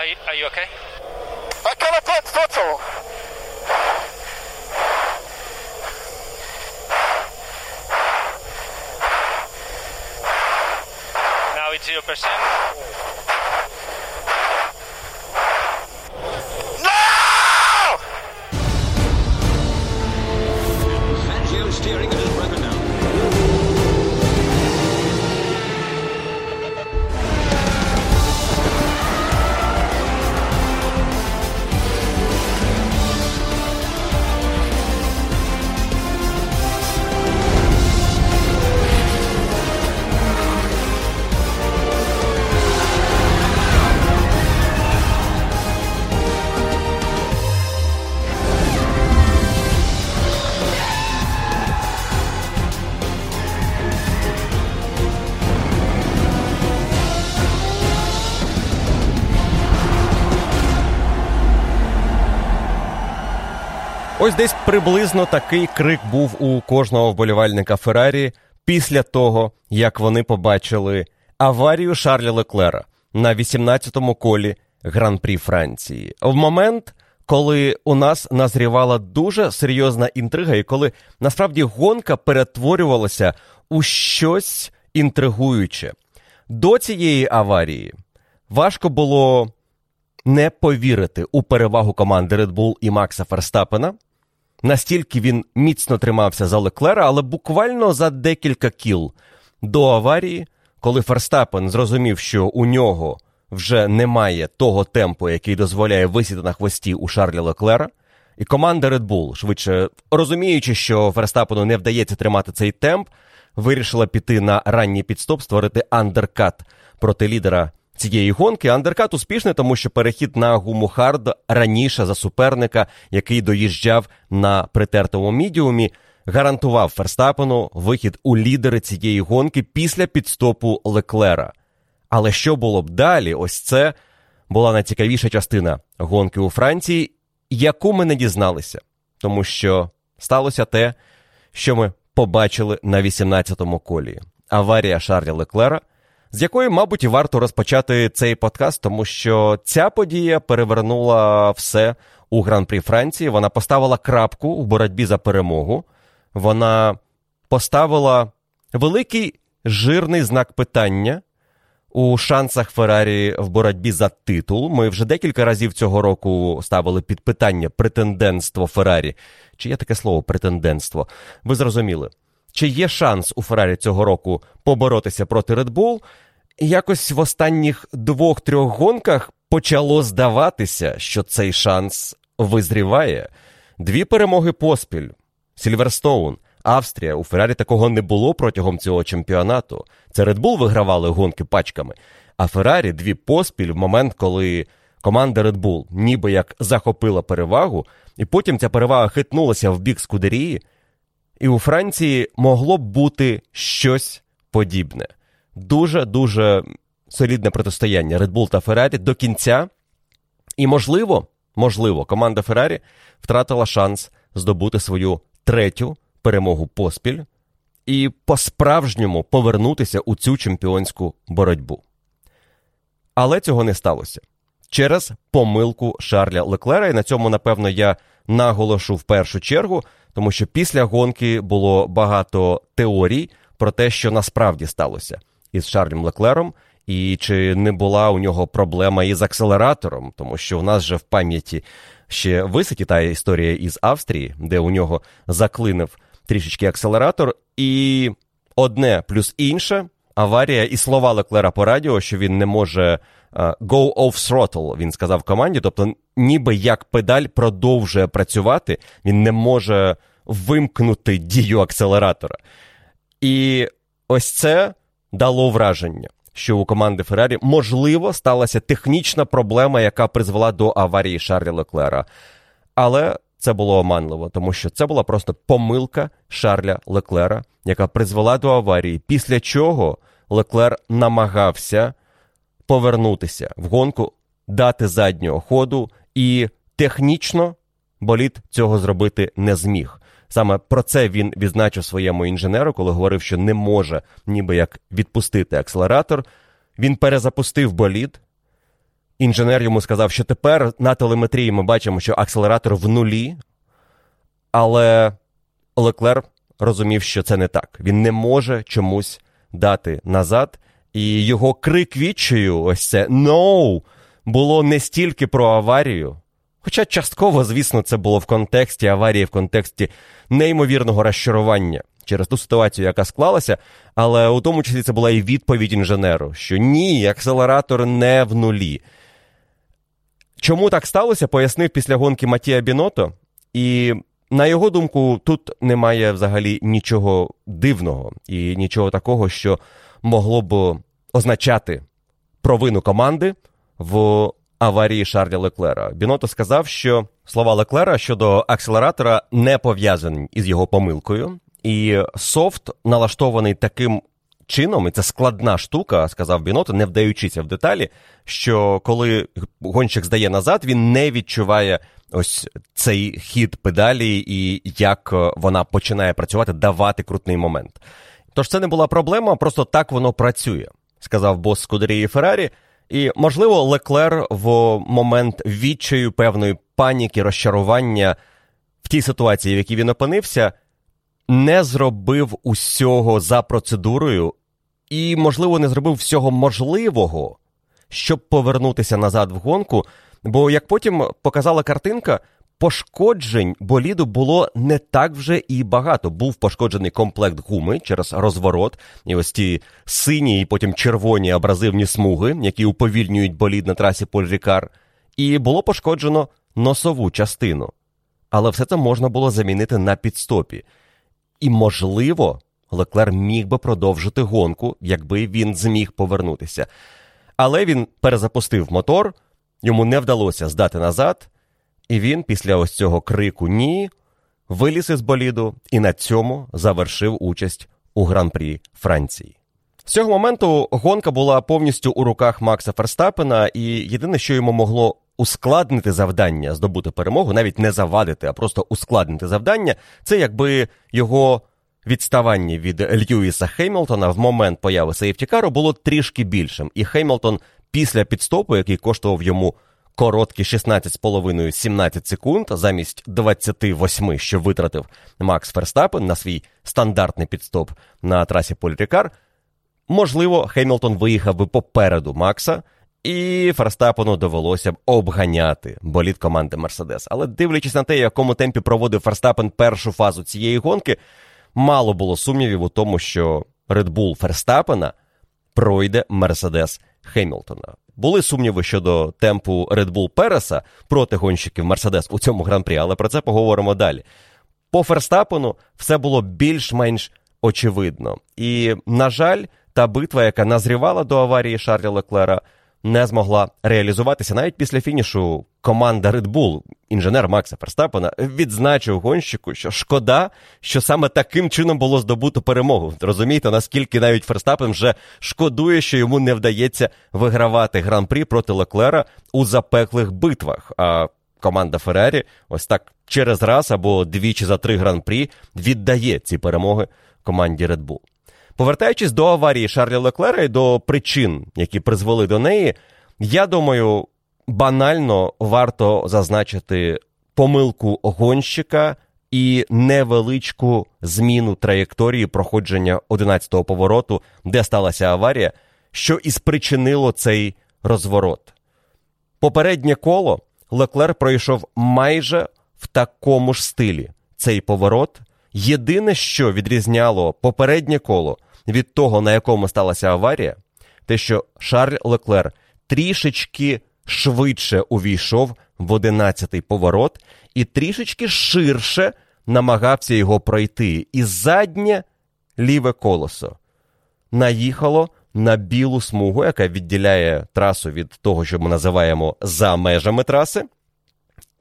are, are you okay? I cannot take throttle. Now it's 0%. No! Ось десь приблизно такий крик був у кожного вболівальника Феррарі після того, як вони побачили аварію Шарля Леклера на 18-му колі Гран-прі Франції. В момент, коли у нас назрівала дуже серйозна інтрига, і коли насправді гонка перетворювалася у щось інтригуюче. До цієї аварії важко було не повірити у перевагу команди Red Bull і Макса Ферстапена. Настільки він міцно тримався за Леклера, але буквально за декілька кіл. До аварії, коли Ферстапен зрозумів, що у нього вже немає того темпу, який дозволяє висіти на хвості у Шарля Леклера, і команда Red Bull, швидше розуміючи, що Ферстапену не вдається тримати цей темп, вирішила піти на ранній підстоп, створити андеркат проти лідера цієї гонки. Undercut успішний, тому що перехід на гуму hard раніше за суперника, який доїжджав на притертому мідіумі, гарантував Ферстапену вихід у лідери цієї гонки після пітстопу Леклера. Але що було б далі? Ось це була найцікавіша частина гонки у Франції, яку ми не дізналися, тому що сталося те, що ми побачили на 18-му колі. Аварія Шарля Леклера, з якої, мабуть, і варто розпочати цей подкаст, тому що ця подія перевернула все у гран-прі Франції. Вона поставила крапку в боротьбі за перемогу. Вона поставила великий жирний знак питання у шансах Феррарі в боротьбі за титул. Ми вже декілька разів цього року ставили під питання претендентство Феррарі. Чи є таке слово претендентство? Ви зрозуміли. Чи є шанс у Феррарі цього року поборотися проти Red Bull? Якось в останніх двох-трьох гонках почало здаватися, що цей шанс визріває. Дві перемоги поспіль. Сільверстоун, Австрія. У Феррарі такого не було протягом цього чемпіонату. Це Red Bull вигравали гонки пачками. А Феррарі дві поспіль в момент, коли команда Red Bull ніби як захопила перевагу, і потім ця перевага хитнулася в бік Скудерії. І у Франції могло б бути щось подібне. Дуже-дуже солідне протистояння Red Bull та Феррарі до кінця. І, можливо, можливо, команда Феррарі втратила шанс здобути свою третю перемогу поспіль і по-справжньому повернутися у цю чемпіонську боротьбу. Але цього не сталося через помилку Шарля Леклера. І на цьому, напевно, я наголошу в першу чергу, тому що після гонки було багато теорій про те, що насправді сталося із Шарлем Леклером, і чи не була у нього проблема із акселератором, тому що у нас же в пам'яті ще висить та історія із Австрії, де у нього заклинив трішечки акселератор, і одне плюс інше аварія і слова Леклера по радіо, що він не може go off throttle, він сказав команді, тобто ніби як педаль продовжує працювати, він не може вимкнути дію акселератора. І ось це дало враження, що у команди Феррарі можливо сталася технічна проблема, яка призвела до аварії Шарля Леклера. Але це було оманливо, тому що це була просто помилка Шарля Леклера, яка призвела до аварії, після чого Леклер намагався повернутися в гонку, дати заднього ходу, і технічно болід цього зробити не зміг. Саме про це він відзначив своєму інженеру, коли говорив, що не може ніби як відпустити акселератор. Він перезапустив болід, інженер йому сказав, що тепер на телеметрії ми бачимо, що акселератор в нулі, але Леклер розумів, що це не так. Він не може чомусь дати назад. І його крик відчаю, ось це «No!» було не стільки про аварію. Хоча частково, звісно, це було в контексті аварії, в контексті неймовірного розчарування через ту ситуацію, яка склалася, але у тому числі це була і відповідь інженеру, що ні, акселератор не в нулі. Чому так сталося, пояснив після гонки Матія Біното, і на його думку, тут немає взагалі нічого дивного і нічого такого, що могло б означати провину команди в аварії Шарля Леклера. Біното сказав, що слова Леклера щодо акселератора не пов'язані із його помилкою, і софт налаштований таким чином, і це складна штука, сказав Біното, не вдаючися в деталі, що коли гонщик здає назад, він не відчуває ось цей хід педалі і як вона починає працювати, давати крутний момент. Тож це не була проблема, просто так воно працює, сказав бос Скудерії Феррарі. І, можливо, Леклер в момент відчаю певної паніки, розчарування в тій ситуації, в якій він опинився, не зробив усього за процедурою і, можливо, не зробив всього можливого, щоб повернутися назад в гонку. Бо, як потім показала картинка, пошкоджень боліду було не так вже і багато. Був пошкоджений комплект гуми через розворот, і ось ті сині і потім червоні абразивні смуги, які уповільнюють болід на трасі Поль-Рікар, і було пошкоджено носову частину. Але все це можна було замінити на підстопі. І, можливо, Леклер міг би продовжити гонку, якби він зміг повернутися. Але він перезапустив мотор, йому не вдалося здати назад. І він після ось цього крику Ні виліз із боліду і на цьому завершив участь у гран-прі Франції. З цього моменту гонка була повністю у руках Макса Ферстапена, і єдине, що йому могло ускладнити завдання, здобути перемогу, навіть не завадити, а просто ускладнити завдання, це якби його відставання від Льюіса Хеймлтона в момент появи сейфті-кару було трішки більшим. І Хеймлтон після пітстопу, який коштував йому короткі 16,5-17 секунд замість 28, що витратив Макс Ферстапен на свій стандартний пітстоп на трасі Поль-Рікар, можливо, Хемілтон виїхав би попереду Макса. І Ферстапену довелося б обганяти болід команди Мерседес. Але дивлячись на те, якому темпі проводив Ферстапен першу фазу цієї гонки, мало було сумнівів у тому, що Red Bull Ферстапена пройде Мерседес Хемілтона. Були сумніви щодо темпу Red Bull Переса проти гонщиків Мерседес у цьому гран-прі, але про це поговоримо далі. По Ферстапену все було більш-менш очевидно. І, на жаль, та битва, яка назрівала до аварії Шарля Леклера, не змогла реалізуватися. Навіть після фінішу команда Red Bull, інженер Макса Ферстапена, відзначив гонщику, що шкода, що саме таким чином було здобуто перемогу. Розумієте, наскільки навіть Ферстапен вже шкодує, що йому не вдається вигравати гран-прі проти Леклера у запеклих битвах. А команда Феррарі ось так через раз або двічі за три гран-прі віддає ці перемоги команді Red Bull. Повертаючись до аварії Шарля Леклера і до причин, які призвели до неї, я думаю, банально варто зазначити помилку гонщика і невеличку зміну траєкторії проходження 11-го повороту, де сталася аварія, що і спричинило цей розворот. Попереднє коло Леклер пройшов майже в такому ж стилі. Цей поворот. Єдине, що відрізняло попереднє коло від того, на якому сталася аварія, те, що Шарль Леклер трішечки швидше увійшов в 11-й поворот і трішечки ширше намагався його пройти. І заднє ліве колесо наїхало на білу смугу, яка відділяє трасу від того, що ми називаємо за межами траси.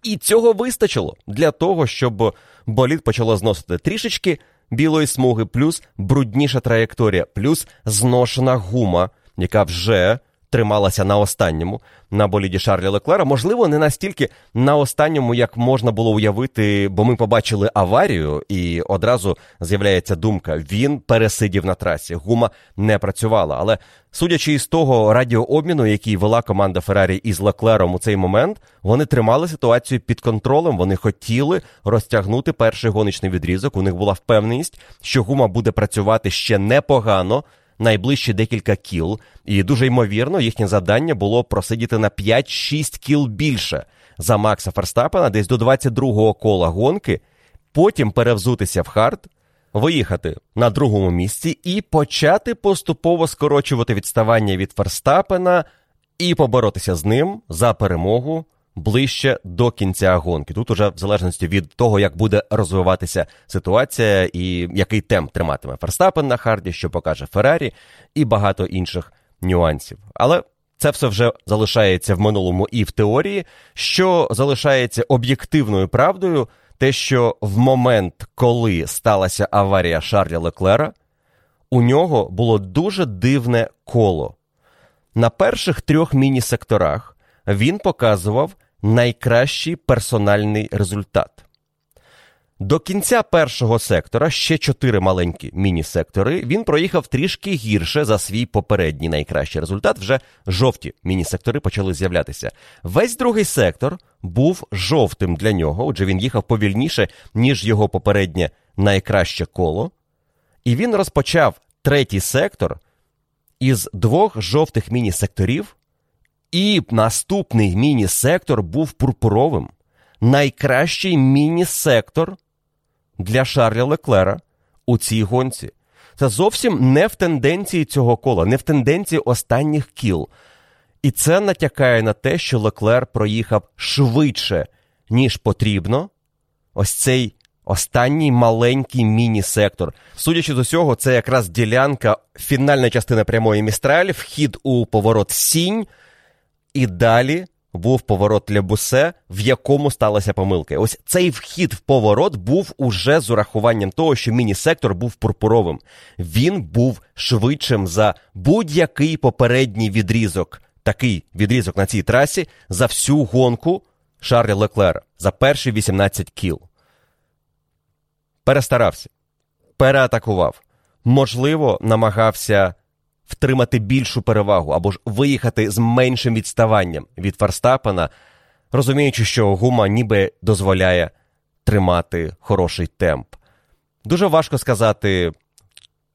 І цього вистачило для того, щоб болід почало зносити трішечки білої смуги, плюс брудніша траєкторія, плюс зношена гума, яка вже трималася на останньому на боліді Шарля Леклера. Можливо, не настільки на останньому, як можна було уявити, бо ми побачили аварію, і одразу з'являється думка: він пересидів на трасі. Гума не працювала. Але судячи із того радіообміну, який вела команда Феррарі із Леклером у цей момент, вони тримали ситуацію під контролем. Вони хотіли розтягнути перший гоночний відрізок. У них була впевненість, що гума буде працювати ще непогано найближчі декілька кіл, і дуже ймовірно, їхнє завдання було просидіти на 5-6 кіл більше за Макса Ферстапена, десь до 22-го кола гонки, потім перевзутися в hard, виїхати на другому місці і почати поступово скорочувати відставання від Ферстапена і поборотися з ним за перемогу ближче до кінця гонки. Тут уже в залежності від того, як буде розвиватися ситуація і який темп триматиме Ферстапен на харді, що покаже Феррарі, і багато інших нюансів. Але це все вже залишається в минулому і в теорії, що залишається об'єктивною правдою, те, що в момент, коли сталася аварія Шарля Леклера, у нього було дуже дивне коло. На перших трьох міні-секторах він показував найкращий персональний результат. До кінця першого сектора ще чотири маленькі міні-сектори. Він проїхав трішки гірше за свій попередній найкращий результат. Вже жовті міні-сектори почали з'являтися. Весь другий сектор був жовтим для нього, отже, він їхав повільніше, ніж його попереднє найкраще коло. І він розпочав третій сектор із двох жовтих міні-секторів, і наступний міні-сектор був пурпуровим. Найкращий міні-сектор для Шарля Леклера у цій гонці. Це зовсім не в тенденції цього кола, не в тенденції останніх кіл. І це натякає на те, що Леклер проїхав швидше, ніж потрібно. Ось цей останній маленький міні-сектор. Судячи з усього, це якраз ділянка, фінальна частина прямої містралі, вхід у поворот сінь. І далі був поворот Лебусе, в якому сталася помилка. Ось цей вхід в поворот був уже з урахуванням того, що міні-сектор був пурпуровим. Він був швидшим за будь-який попередній відрізок, такий відрізок на цій трасі за всю гонку Шарля Леклера за перші 18 кіл. Перестарався, переатакував. Можливо, намагався втримати більшу перевагу або ж виїхати з меншим відставанням від Ферстапена, розуміючи, що гума ніби дозволяє тримати хороший темп. Дуже важко сказати,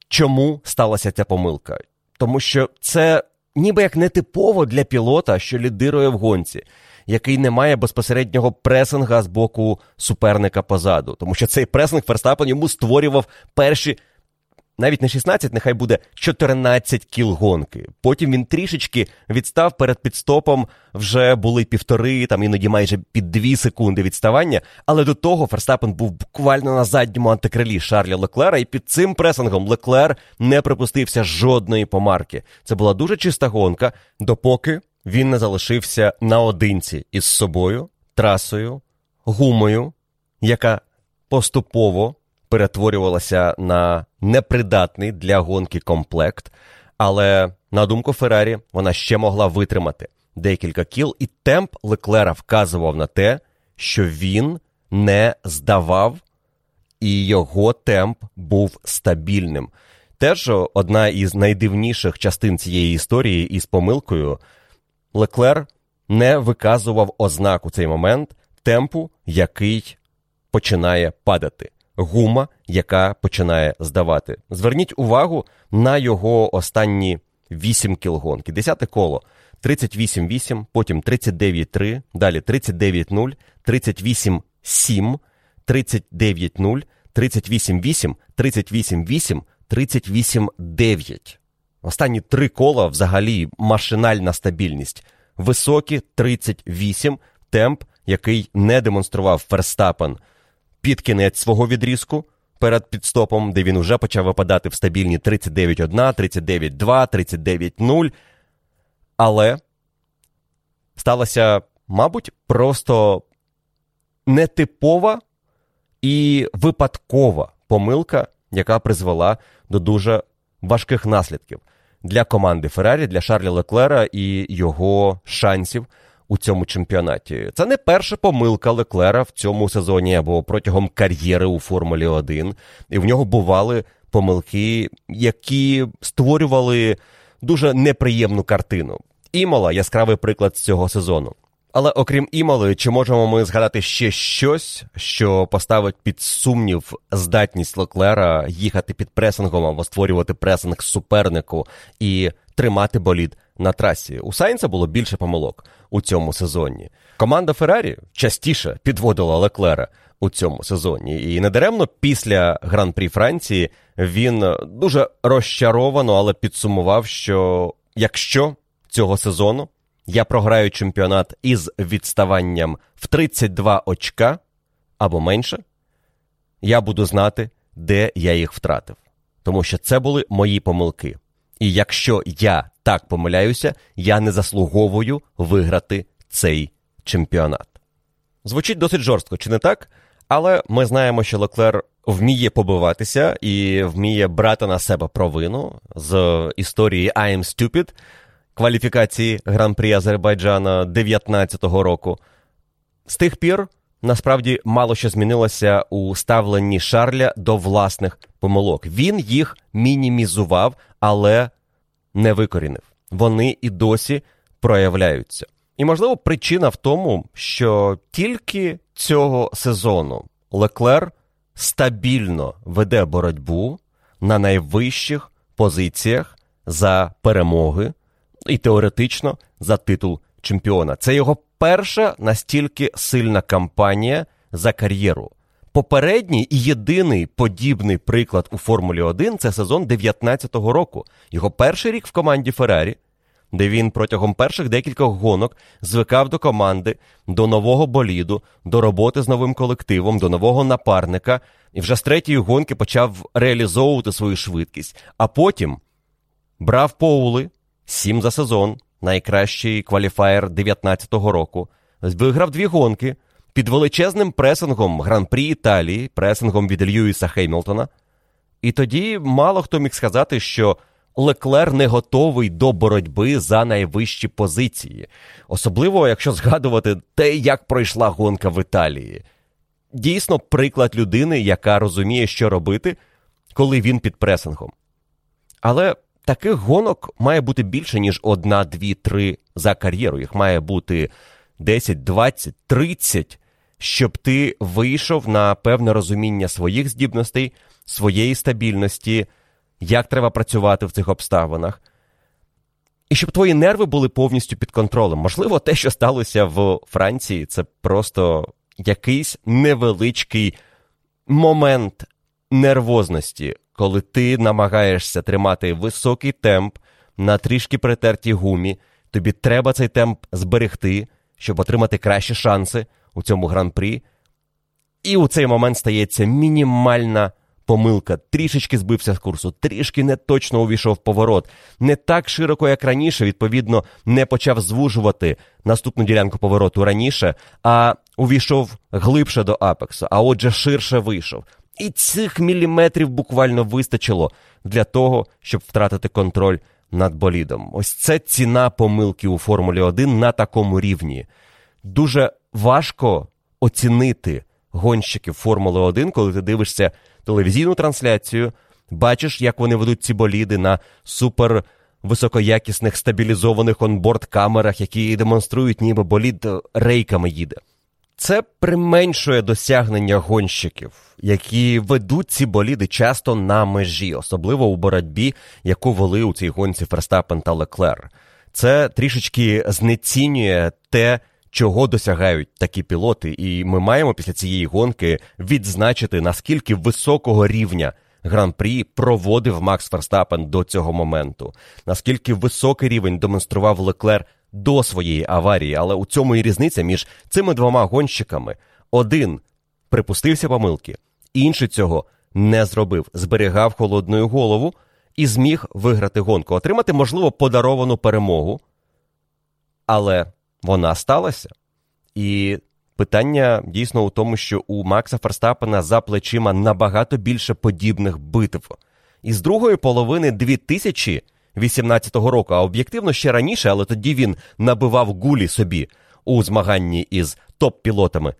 чому сталася ця помилка. Тому що це ніби як нетипово для пілота, що лідирує в гонці, який не має безпосереднього пресинга з боку суперника позаду. Тому що цей пресинг Ферстапен йому створював перші навіть не 16, нехай буде 14 кіл гонки. Потім він трішечки відстав перед підстопом, вже були півтори, там іноді майже під дві секунди відставання. Але до того Ферстапен був буквально на задньому антикрилі Шарля Леклера, і під цим пресингом Леклер не припустився жодної помарки. Це була дуже чиста гонка, допоки він не залишився наодинці із собою, трасою, гумою, яка поступово перетворювалася на непридатний для гонки комплект, але, на думку Феррарі, вона ще могла витримати декілька кіл, і темп Леклера вказував на те, що він не здавав, і його темп був стабільним. Теж одна із найдивніших частин цієї історії із помилкою. Леклер не виказував ознак у цей момент темпу, який починає падати гума, яка починає здавати. Зверніть увагу на його останні 8 кілгонки. Десяте коло 38-8, потім 39-3, далі 39-0, 38-7, 39-0, 38-8, 38-8, 38-9. Останні три кола взагалі машинальна стабільність. Високі 38, темп, який не демонстрував Ферстапен – під кінець свого відрізку перед підстопом, де він вже почав випадати в стабільні 39-1, 39-2, 39-0. Але сталася, мабуть, просто нетипова і випадкова помилка, яка призвела до дуже важких наслідків. для команди Феррарі, для Шарлі Леклера і його шансів у цьому чемпіонаті. Це не перша помилка Леклера в цьому сезоні або протягом кар'єри у Формулі 1. І в нього бували помилки, які створювали дуже неприємну картину. Імола яскравий приклад з цього сезону. Але окрім імали, чи можемо ми згадати ще щось, що поставить під сумнів здатність Леклера їхати під пресингом або створювати пресинг супернику і тримати болід на трасі? У Сайнса було більше помилок у цьому сезоні. Команда Феррарі частіше підводила Леклера у цьому сезоні. І недаремно після гран-прі Франції він дуже розчаровано, але підсумував, що якщо цього сезону я програю чемпіонат із відставанням в 32 очка або менше, я буду знати, де я їх втратив. Тому що це були мої помилки. І якщо я так помиляюся, я не заслуговую виграти цей чемпіонат. Звучить досить жорстко, чи не так? Але ми знаємо, що Леклер вміє побиватися і вміє брати на себе провину з історії I am stupid кваліфікації гран-прі Азербайджана 19-го року. З тих пір насправді мало що змінилося у ставленні Шарля до власних помилок. Він їх мінімізував, але не викорінив. Вони і досі проявляються. І, можливо, причина в тому, що тільки цього сезону Леклер стабільно веде боротьбу на найвищих позиціях за перемоги і теоретично за титул чемпіона. Це його перша настільки сильна кампанія за кар'єру. Попередній і єдиний подібний приклад у Формулі 1 це сезон 19-го року. Його перший рік в команді Феррарі, де він протягом перших декількох гонок звикав до команди, до нового боліду, до роботи з новим колективом, до нового напарника, і вже з третьої гонки почав реалізовувати свою швидкість. А потім брав поули, сім за сезон, найкращий кваліфаєр 19-го року, виграв дві гонки під величезним пресингом Гран-прі Італії, пресингом від Льюіса Хеймлтона. І тоді мало хто міг сказати, що Леклер не готовий до боротьби за найвищі позиції, особливо якщо згадувати те, як пройшла гонка в Італії. Дійсно, приклад людини, яка розуміє, що робити, коли він під пресингом. Але таких гонок має бути більше, ніж одна, дві, три за кар'єру. Їх має бути 10, 20, 30, щоб ти вийшов на певне розуміння своїх здібностей, своєї стабільності, як треба працювати в цих обставинах. І щоб твої нерви були повністю під контролем. Можливо, те, що сталося в Франції, це просто якийсь невеличкий момент нервозності, коли ти намагаєшся тримати високий темп на трішки притертій гумі, тобі треба цей темп зберегти, щоб отримати кращі шанси у цьому гран-прі. І у цей момент стається мінімальна помилка. Трішечки збився з курсу, трішки не точно увійшов поворот. Не так широко, як раніше, відповідно, не почав звужувати наступну ділянку повороту раніше, а увійшов глибше до апексу, а отже, ширше вийшов. І цих міліметрів буквально вистачило для того, щоб втратити контроль над болідом. Ось це ціна помилки у Формулі 1 на такому рівні. Дуже важко оцінити гонщиків Формули 1, коли ти дивишся телевізійну трансляцію, бачиш, як вони ведуть ці боліди на супер високоякісних стабілізованих онборд камерах, які демонструють, ніби болід рейками їде. Це применшує досягнення гонщиків, які ведуть ці боліди часто на межі, особливо у боротьбі, яку вели у цій гонці Ферстапен та Леклер. Це трішечки знецінює те, чого досягають такі пілоти, і ми маємо після цієї гонки відзначити, наскільки високого рівня гран-прі проводив Макс Ферстапен до цього моменту, наскільки високий рівень демонстрував Леклер до своєї аварії, але у цьому і різниця між цими двома гонщиками. Один припустився помилки, інший цього не зробив, зберігав холодною голову і зміг виграти гонку, отримати, можливо, подаровану перемогу. Але вона сталася. І питання дійсно у тому, що у Макса Ферстапена за плечима набагато більше подібних битв. І з другої половини 18-го року, а об'єктивно ще раніше, але тоді він набивав гулі собі у змаганні із топ-пілотами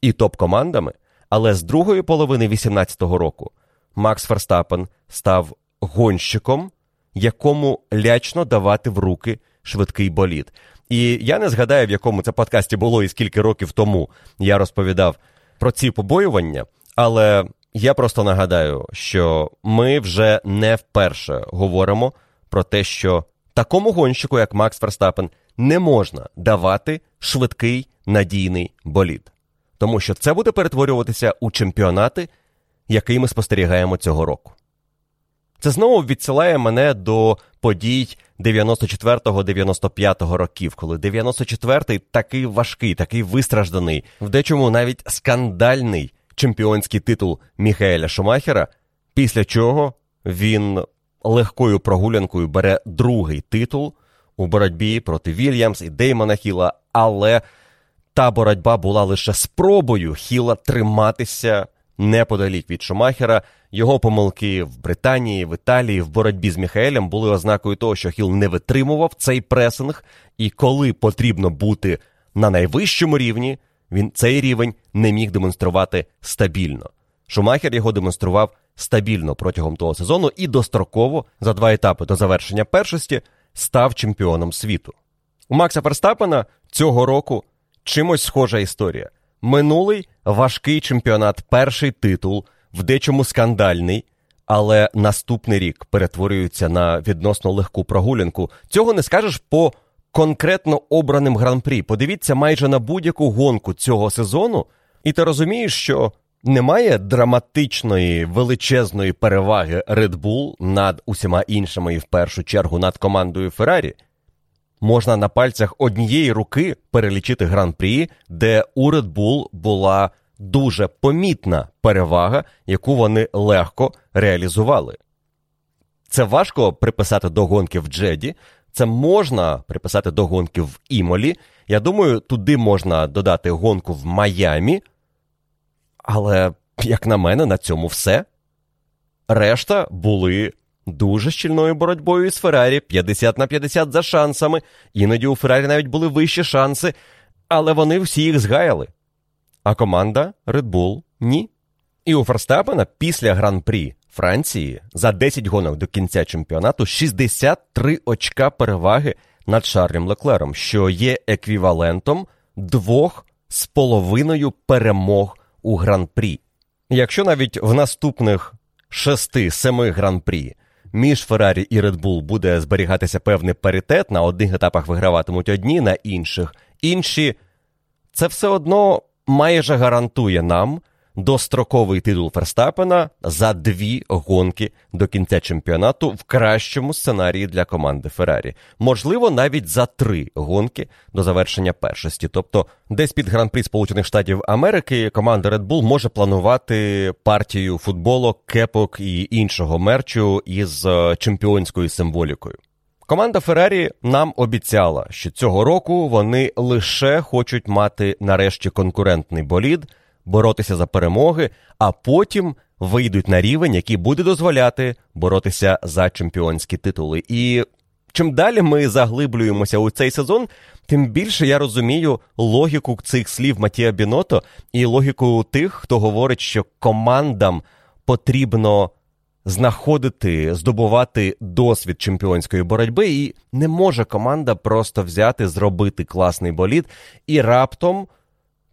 і топ-командами. Але з другої половини 18-го року Макс Ферстапен став гонщиком, якому лячно давати в руки швидкий болід. І я не згадаю, в якому це подкасті було і скільки років тому я розповідав про ці побоювання, але я просто нагадаю, що ми вже не вперше говоримо про те, що такому гонщику, як Макс Ферстапен, не можна давати швидкий надійний болід. Тому що це буде перетворюватися у чемпіонати, який ми спостерігаємо цього року. Це знову відсилає мене до подій 94-95 років, коли 94-й такий важкий, такий вистражданий, в дечому навіть скандальний чемпіонський титул Міхаеля Шумахера, після чого він легкою прогулянкою бере другий титул у боротьбі проти Вільямс і Деймона Хіла, але та боротьба була лише спробою Хіла триматися неподалік від Шумахера. Його помилки в Британії, в Італії, в боротьбі з Міхаелем були ознакою того, що Хіл не витримував цей пресинг, і коли потрібно бути на найвищому рівні, він цей рівень не міг демонструвати стабільно. Шумахер його демонстрував стабільно протягом того сезону і достроково за два етапи до завершення першості став чемпіоном світу. У Макса Ферстапена цього року чимось схожа історія. Минулий важкий чемпіонат, перший титул, в дечому скандальний, але наступний рік перетворюється на відносно легку прогулянку. Цього не скажеш по конкретно обраним гран-прі. Подивіться майже на будь-яку гонку цього сезону, і ти розумієш, що немає драматичної величезної переваги Red Bull над усіма іншими і в першу чергу над командою Феррарі. Можна на пальцях однієї руки перелічити гран-прі, де у Red Bull була дуже помітна перевага, яку вони легко реалізували. Це важко приписати до гонки в Джеді, це можна приписати до гонки в Імолі. Я думаю, туди можна додати гонку в Майамі. Але, як на мене, на цьому все. Решта були дуже щільною боротьбою із Феррарі 50 на 50 за шансами. Іноді у Феррарі навіть були вищі шанси, але вони всі їх згаяли. А команда Red Bull ні. І у Ферстапена після гран-прі Франції за 10 гонок до кінця чемпіонату 63 очка переваги над Шарлем Леклером, що є еквівалентом двох з половиною перемог у гран-прі. Якщо навіть в наступних 6-7 гран-прі між Феррарі і Bull буде зберігатися певний паритет, на одних етапах виграватимуть одні, на інших інші, це все одно майже гарантує нам достроковий титул Ферстапена за дві гонки до кінця чемпіонату в кращому сценарії для команди Феррарі. Можливо, навіть за три гонки до завершення першості. Тобто, десь під гран-прі Сполучених Штатів Америки команда Red Bull може планувати партію футболок, кепок і іншого мерчу із е, чемпіонською символікою. Команда Феррарі нам обіцяла, що цього року вони лише хочуть мати нарешті конкурентний болід, боротися за перемоги, а потім вийдуть на рівень, який буде дозволяти боротися за чемпіонські титули. І чим далі ми заглиблюємося у цей сезон, тим більше я розумію логіку цих слів Матія Біното і логіку тих, хто говорить, що командам потрібно знаходити, здобувати досвід чемпіонської боротьби, і не може команда просто взяти, зробити класний болід і раптом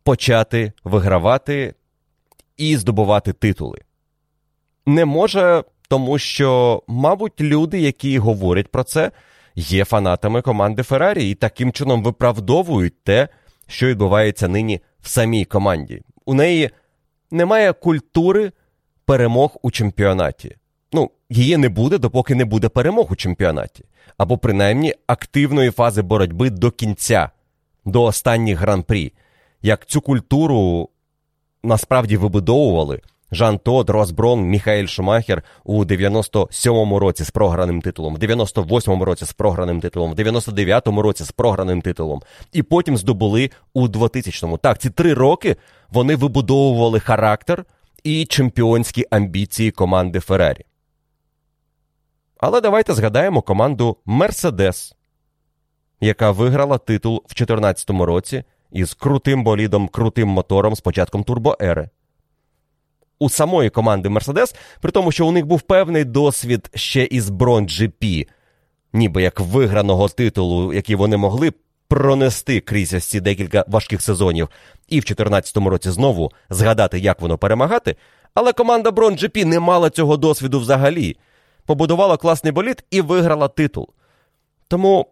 почати вигравати і здобувати титули. Не може, тому що, мабуть, люди, які говорять про це, є фанатами команди Феррарі і таким чином виправдовують те, що відбувається нині в самій команді. У неї немає культури перемог у чемпіонаті. Ну, її не буде, допоки не буде перемог у чемпіонаті, або принаймні активної фази боротьби до кінця, до останніх гран-прі. Як цю культуру насправді вибудовували Жан Тод, Рос Брон, Міхаель Шумахер у 97-му році з програним титулом, в 98-му році з програним титулом, в 99-му році з програним титулом, і потім здобули у 2000-му. Так, ці три роки вони вибудовували характер і чемпіонські амбіції команди Феррарі. Але давайте згадаємо команду Мерседес, яка виграла титул в 2014 році із крутим болідом, крутим мотором з початком турбоери. У самої команди Мерседес, при тому, що у них був певний досвід ще із Брон GP, ніби як виграного титулу, який вони могли пронести крізь ці декілька важких сезонів, і в 2014 році знову згадати, як воно перемагати. Але команда Брон GP не мала цього досвіду взагалі. Побудувала класний боліт і виграла титул. Тому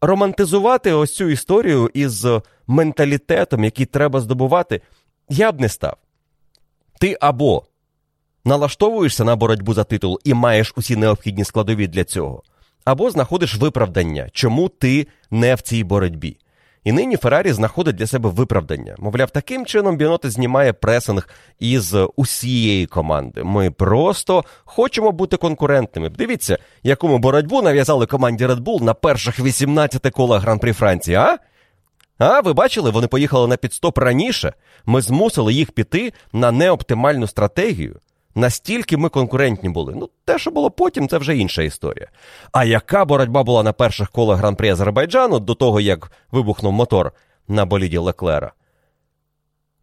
романтизувати ось цю історію із менталітетом, який треба здобувати, я б не став. Ти або налаштовуєшся на боротьбу за титул і маєш усі необхідні складові для цього, або знаходиш виправдання, чому ти не в цій боротьбі. І нині Феррарі знаходить для себе виправдання. Мовляв, таким чином Біноти знімає пресинг із усієї команди. Ми просто хочемо бути конкурентними. Дивіться, яку ми боротьбу нав'язали команді Red Bull на перших 18 колах Гран-при Франції, а? А, ви бачили, вони поїхали на підстоп раніше. Ми змусили їх піти на неоптимальну стратегію. Настільки ми конкурентні були. Ну, те, що було потім, це вже інша історія. А яка боротьба була на перших колах гран-при Азербайджану до того, як вибухнув мотор на боліді Леклера?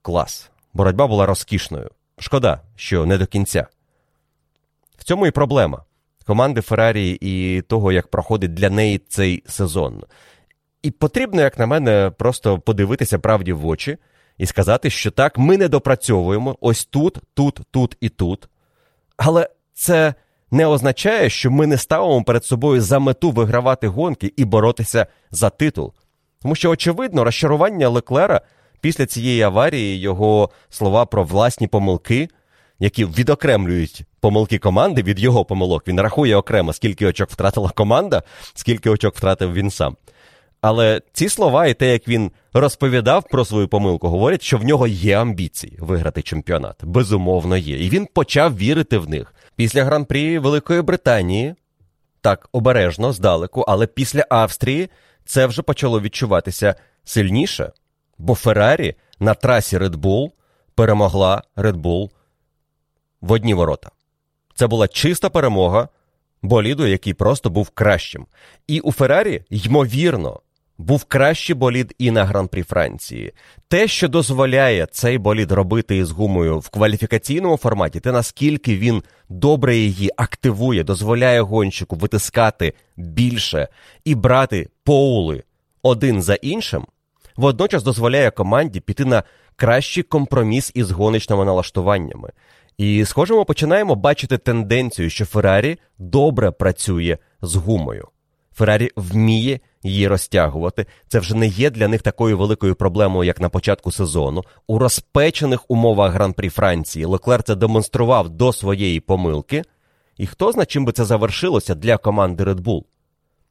Клас. Боротьба була розкішною. Шкода, що не до кінця. В цьому і проблема команди Феррарі і того, як проходить для неї цей сезон. І потрібно, як на мене, просто подивитися правді в очі і сказати, що так, ми не допрацьовуємо ось тут, тут, тут і тут. Але це не означає, що ми не ставимо перед собою за мету вигравати гонки і боротися за титул. Тому що, очевидно, розчарування Леклера після цієї аварії, його слова про власні помилки, які відокремлюють помилки команди від його помилок. Він рахує окремо, скільки очок втратила команда, скільки очок втратив він сам. Але ці слова і те, як він розповідав про свою помилку, говорять, що в нього є амбіції виграти чемпіонат. Безумовно, є. І він почав вірити в них. Після гран-прі Великої Британії, так обережно, здалеку, але після Австрії це вже почало відчуватися сильніше. Бо Феррарі на трасі Red Bull перемогла Red Bull в одні ворота. Це була чиста перемога боліду, який просто був кращим. І у Феррарі, ймовірно, був кращий болід і на гран-прі Франції. Те, що дозволяє цей болід робити із гумою в кваліфікаційному форматі, те наскільки він добре її активує, дозволяє гонщику витискати більше і брати поули один за іншим, водночас дозволяє команді піти на кращий компроміс із гоночними налаштуваннями. І, схоже, ми починаємо бачити тенденцію, що Феррарі добре працює з гумою. Феррарі вміє її розтягувати. Це вже не є для них такою великою проблемою, як на початку сезону. У розпечених умовах гран-прі Франції Леклер це демонстрував до своєї помилки. І хто зна, чим би це завершилося для команди Red Bull.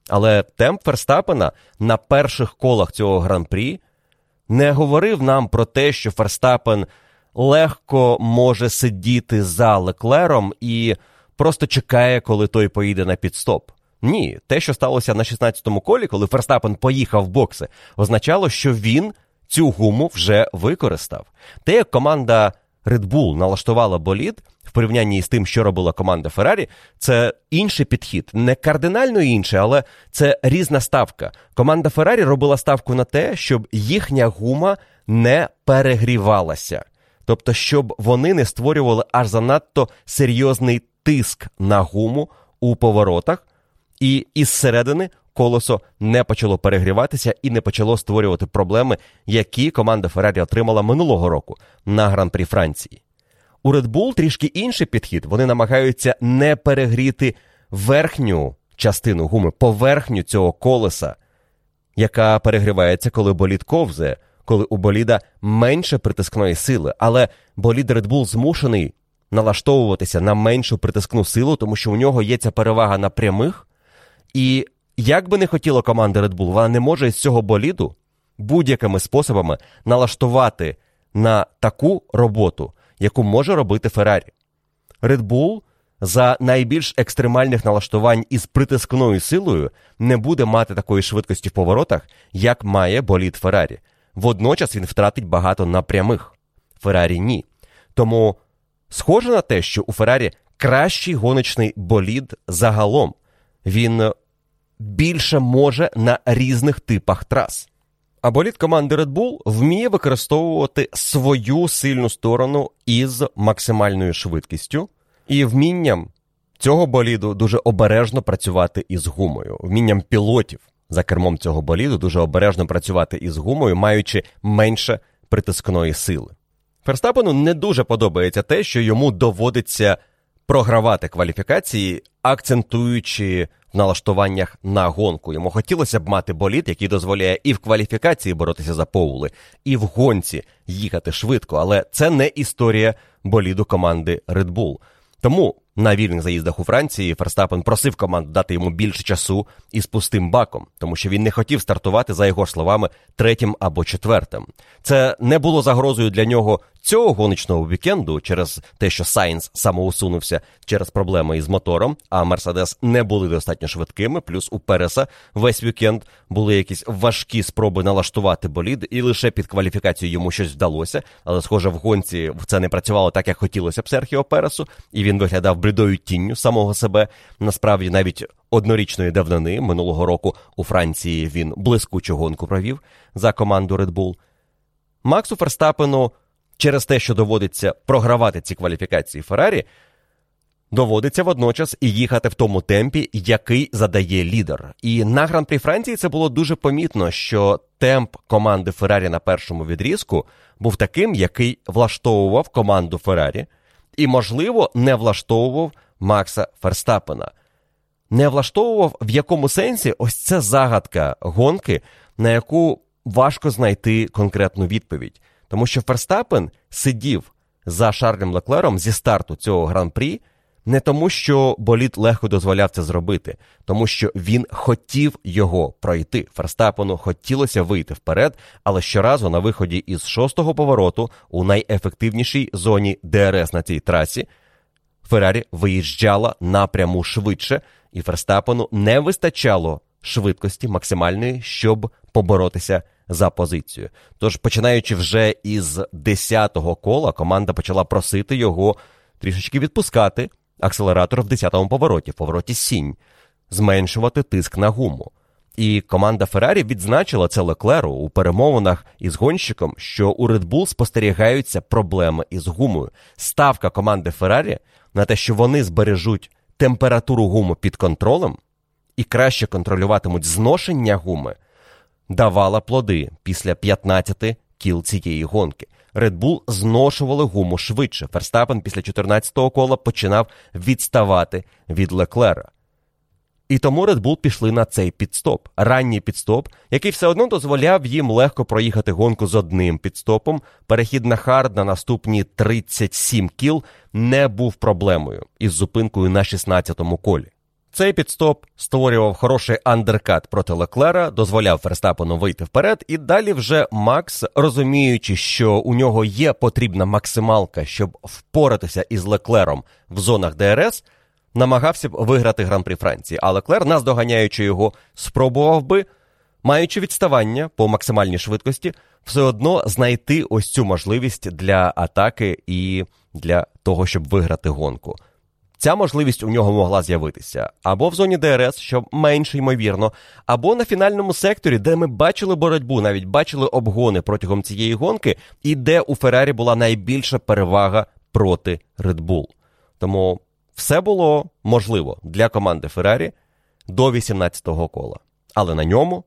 Але темп Ферстапена на перших колах цього гран-прі не говорив нам про те, що Ферстапен легко може сидіти за Леклером і просто чекає, коли той поїде на підстоп. Ні, те, що сталося на 16-му колі, коли Ферстапен поїхав в бокси, означало, що він цю гуму вже використав. Те, як команда Red Bull налаштувала болід в порівнянні з тим, що робила команда Феррарі, це інший підхід, не кардинально інший, але це різна ставка. Команда Феррарі робила ставку на те, щоб їхня гума не перегрівалася. Тобто, щоб вони не створювали аж занадто серйозний тиск на гуму у поворотах, і із середини колесо не почало перегріватися і не почало створювати проблеми, які команда Феррарі отримала минулого року на гран-прі Франції. У Red Bull трішки інший підхід. Вони намагаються не перегріти верхню частину гуми, поверхню цього колеса, яка перегрівається, коли болід ковзе, коли у боліда менше притискної сили. Але болід Red Bull змушений налаштовуватися на меншу притискну силу, тому що у нього є ця перевага на прямих. І як би не хотіла команда Red Bull, вона не може з цього боліду будь-якими способами налаштувати на таку роботу, яку може робити Феррарі. Red Bull за найбільш екстремальних налаштувань із притискною силою не буде мати такої швидкості в поворотах, як має болід Феррарі. Водночас він втратить багато на прямих. Феррарі ні. Тому схоже на те, що у Феррарі кращий гоночний болід загалом. він більше може на різних типах трас. А болід команди Red Bull вміє використовувати свою сильну сторону із максимальною швидкістю і вмінням цього боліду дуже обережно працювати із гумою, вмінням пілотів за кермом цього боліду дуже обережно працювати із гумою, маючи менше притискної сили. Ферстапену не дуже подобається те, що йому доводиться програвати кваліфікації, акцентуючи в налаштуваннях на гонку. Йому хотілося б мати болід, який дозволяє і в кваліфікації боротися за поули, і в гонці їхати швидко. Але це не історія боліду команди Red Bull. Тому на вільних заїздах у Франції Ферстапен просив команду дати йому більше часу із пустим баком, тому що він не хотів стартувати, за його словами, третім або четвертим. Це не було загрозою для нього цього гоночного вікенду через те, що Сайнс самоусунувся через проблеми із мотором, а Мерседес не були достатньо швидкими. Плюс у Переса весь вікенд були якісь важкі спроби налаштувати болід, і лише під кваліфікацію йому щось вдалося. Але, схоже, в гонці це не працювало так, як хотілося б Серхіо Пересу, і він виглядав бридою тінню самого себе. Насправді, навіть однорічної давнини минулого року у Франції він блискучу гонку провів за команду Red Bull. Максу Ферстапену через те, що доводиться програвати ці кваліфікації Феррарі, доводиться водночас і їхати в тому темпі, який задає лідер. І на гран-прі Франції це було дуже помітно, що темп команди Феррарі на першому відрізку був таким, який влаштовував команду Феррарі, і, можливо, не влаштовував Макса Ферстапена. Не влаштовував в якому сенсі ось це загадка гонки, на яку важко знайти конкретну відповідь. Тому що Ферстапен сидів за Шарлем Леклером зі старту цього гран-прі не тому, що боліт легко дозволяв це зробити, тому що він хотів його пройти. Ферстапену хотілося вийти вперед, але щоразу на виході із шостого повороту у найефективнішій зоні ДРС на цій трасі Феррарі виїжджала напряму швидше, і Ферстапену не вистачало швидкості максимальної, щоб поборотися за позицію. Тож, починаючи вже із 10-го кола, команда почала просити його трішечки відпускати акселератор в 10-му повороті, в повороті сінь, зменшувати тиск на гуму. І команда Феррарі відзначила це Леклеру у перемовинах із гонщиком, що у Red Bull спостерігаються проблеми із гумою. Ставка команди Феррарі на те, що вони збережуть температуру гуму під контролем і краще контролюватимуть зношення гуми, давала плоди після 15 кіл цієї гонки. Red Bull зношували гуму швидше. Ферстапен після 14-го кола починав відставати від Леклера. І тому Red Bull пішли на цей пітстоп, ранній пітстоп, який все одно дозволяв їм легко проїхати гонку з одним підстопом. Перехід на hard на наступні 37 кіл не був проблемою із зупинкою на 16-му колі. Цей підстоп створював хороший андеркат проти Леклера, дозволяв Ферстапену вийти вперед, і далі вже Макс, розуміючи, що у нього є потрібна максималка, щоб впоратися із Леклером в зонах ДРС, намагався б виграти гран-при Франції. А Леклер, наздоганяючи його, спробував би, маючи відставання по максимальній швидкості, все одно знайти ось цю можливість для атаки і для того, щоб виграти гонку. Ця можливість у нього могла з'явитися або в зоні ДРС, що менш ймовірно, або на фінальному секторі, де ми бачили боротьбу, навіть бачили обгони протягом цієї гонки, і де у Феррарі була найбільша перевага проти Red Bull. Тому все було можливо для команди Феррарі до 18-го кола. Але на ньому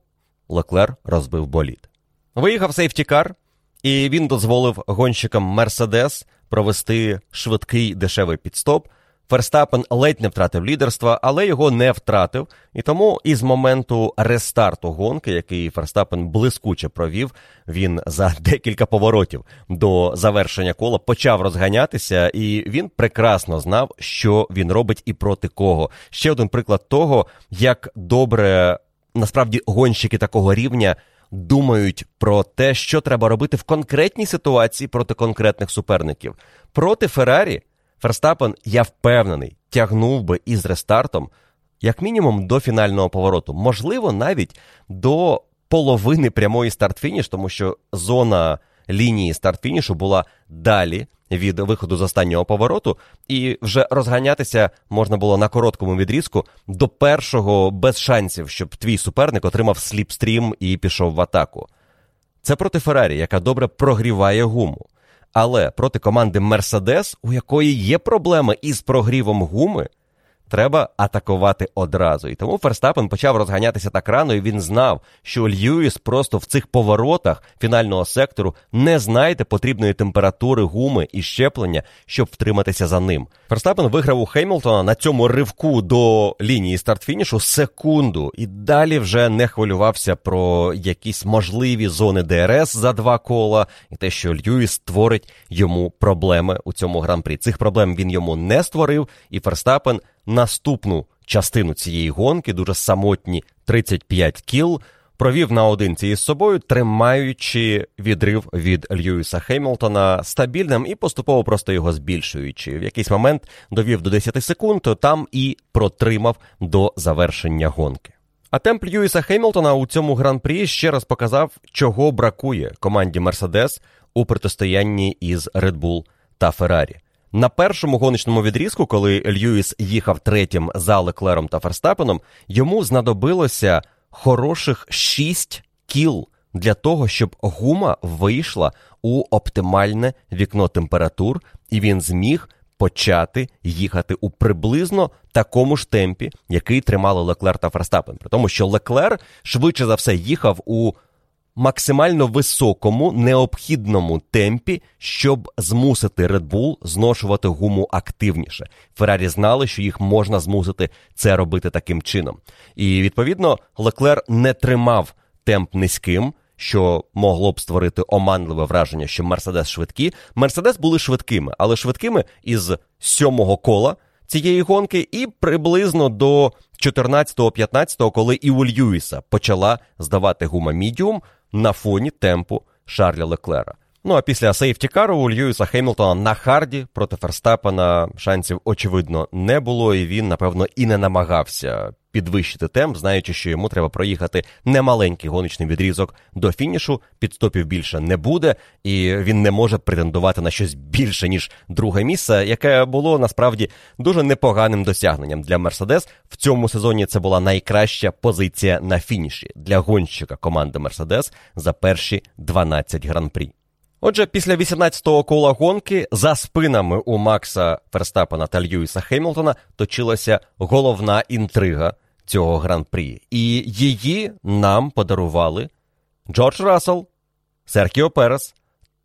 Леклер розбив болід. Виїхав сейфтікар, і він дозволив гонщикам Мерседес провести швидкий дешевий підстоп. Ферстапен ледь не втратив лідерства, але його не втратив. І тому із моменту рестарту гонки, який Ферстапен блискуче провів, він за декілька поворотів до завершення кола почав розганятися, і він прекрасно знав, що він робить і проти кого. Ще один приклад того, як добре насправді гонщики такого рівня. Думають про те, що треба робити в конкретній ситуації проти конкретних суперників. Проти Феррарі Ферстапен, я впевнений, тягнув би із рестартом, як мінімум, до фінального повороту. Можливо, навіть до половини прямої старт-фініш, тому що зона лінії старт-фінішу була далі від виходу з останнього повороту, і вже розганятися можна було на короткому відрізку до першого без шансів, щоб твій суперник отримав сліпстрім і пішов в атаку. Це проти Феррарі, яка добре прогріває гуму. Але проти команди Мерседес, у якої є проблеми із прогрівом гуми, треба атакувати одразу. І тому Ферстапен почав розганятися так рано, і він знав, що Льюіс просто в цих поворотах фінального сектору не знайде потрібної температури гуми і щеплення, щоб втриматися за ним. Ферстапен виграв у Хеймлтона на цьому ривку до лінії старт-фінішу секунду, і далі вже не хвилювався про якісь можливі зони ДРС за два кола, і те, що Льюіс створить йому проблеми у цьому гран-прі. Цих проблем він йому не створив, і Ферстапен наступну частину цієї гонки, дуже самотні 35 кіл, провів наодинці із собою, тримаючи відрив від Льюіса Хеймлтона стабільним і поступово просто його збільшуючи. В якийсь момент довів до 10 секунд, то там і протримав до завершення гонки. А темп Льюіса Хеймлтона у цьому гран-прі ще раз показав, чого бракує команді Мерседес у протистоянні із Red Bull та Феррарі. На першому гоночному відрізку, коли Льюіс їхав третім за Леклером та Ферстапеном, йому знадобилося хороших 6 кіл для того, щоб гума вийшла у оптимальне вікно температур, і він зміг почати їхати у приблизно такому ж темпі, який тримали Леклер та Ферстапен. При тому, що Леклер швидше за все їхав у максимально високому необхідному темпі, щоб змусити Red Bull зношувати гуму активніше. Феррарі знали, що їх можна змусити це робити таким чином. І відповідно Леклер не тримав темп низьким. Що могло б створити оманливе враження, що Мерседес швидкі. Мерседес були швидкими, але швидкими із сьомого кола цієї гонки, і приблизно до 14-15, коли і у Льюіса почала здавати гума мідіум на фоні темпу Шарля Леклера. Ну а після сейфтікару у Льюіса Хеймлтона на харді проти Ферстапена шансів очевидно не було, і він, напевно, і не намагався підвищити темп, знаючи, що йому треба проїхати немаленький гоночний відрізок до фінішу. Підстопів більше не буде, і він не може претендувати на щось більше ніж друге місце, яке було насправді дуже непоганим досягненням для Мерседес. В цьому сезоні це була найкраща позиція на фініші для гонщика команди Мерседес за перші 12 гран-прі. Отже, після 18-го кола гонки за спинами у Макса Ферстапена та Льюіса Хеймлтона точилася головна інтрига цього гран-прі. І її нам подарували Джордж Рассел, Серкіо Перес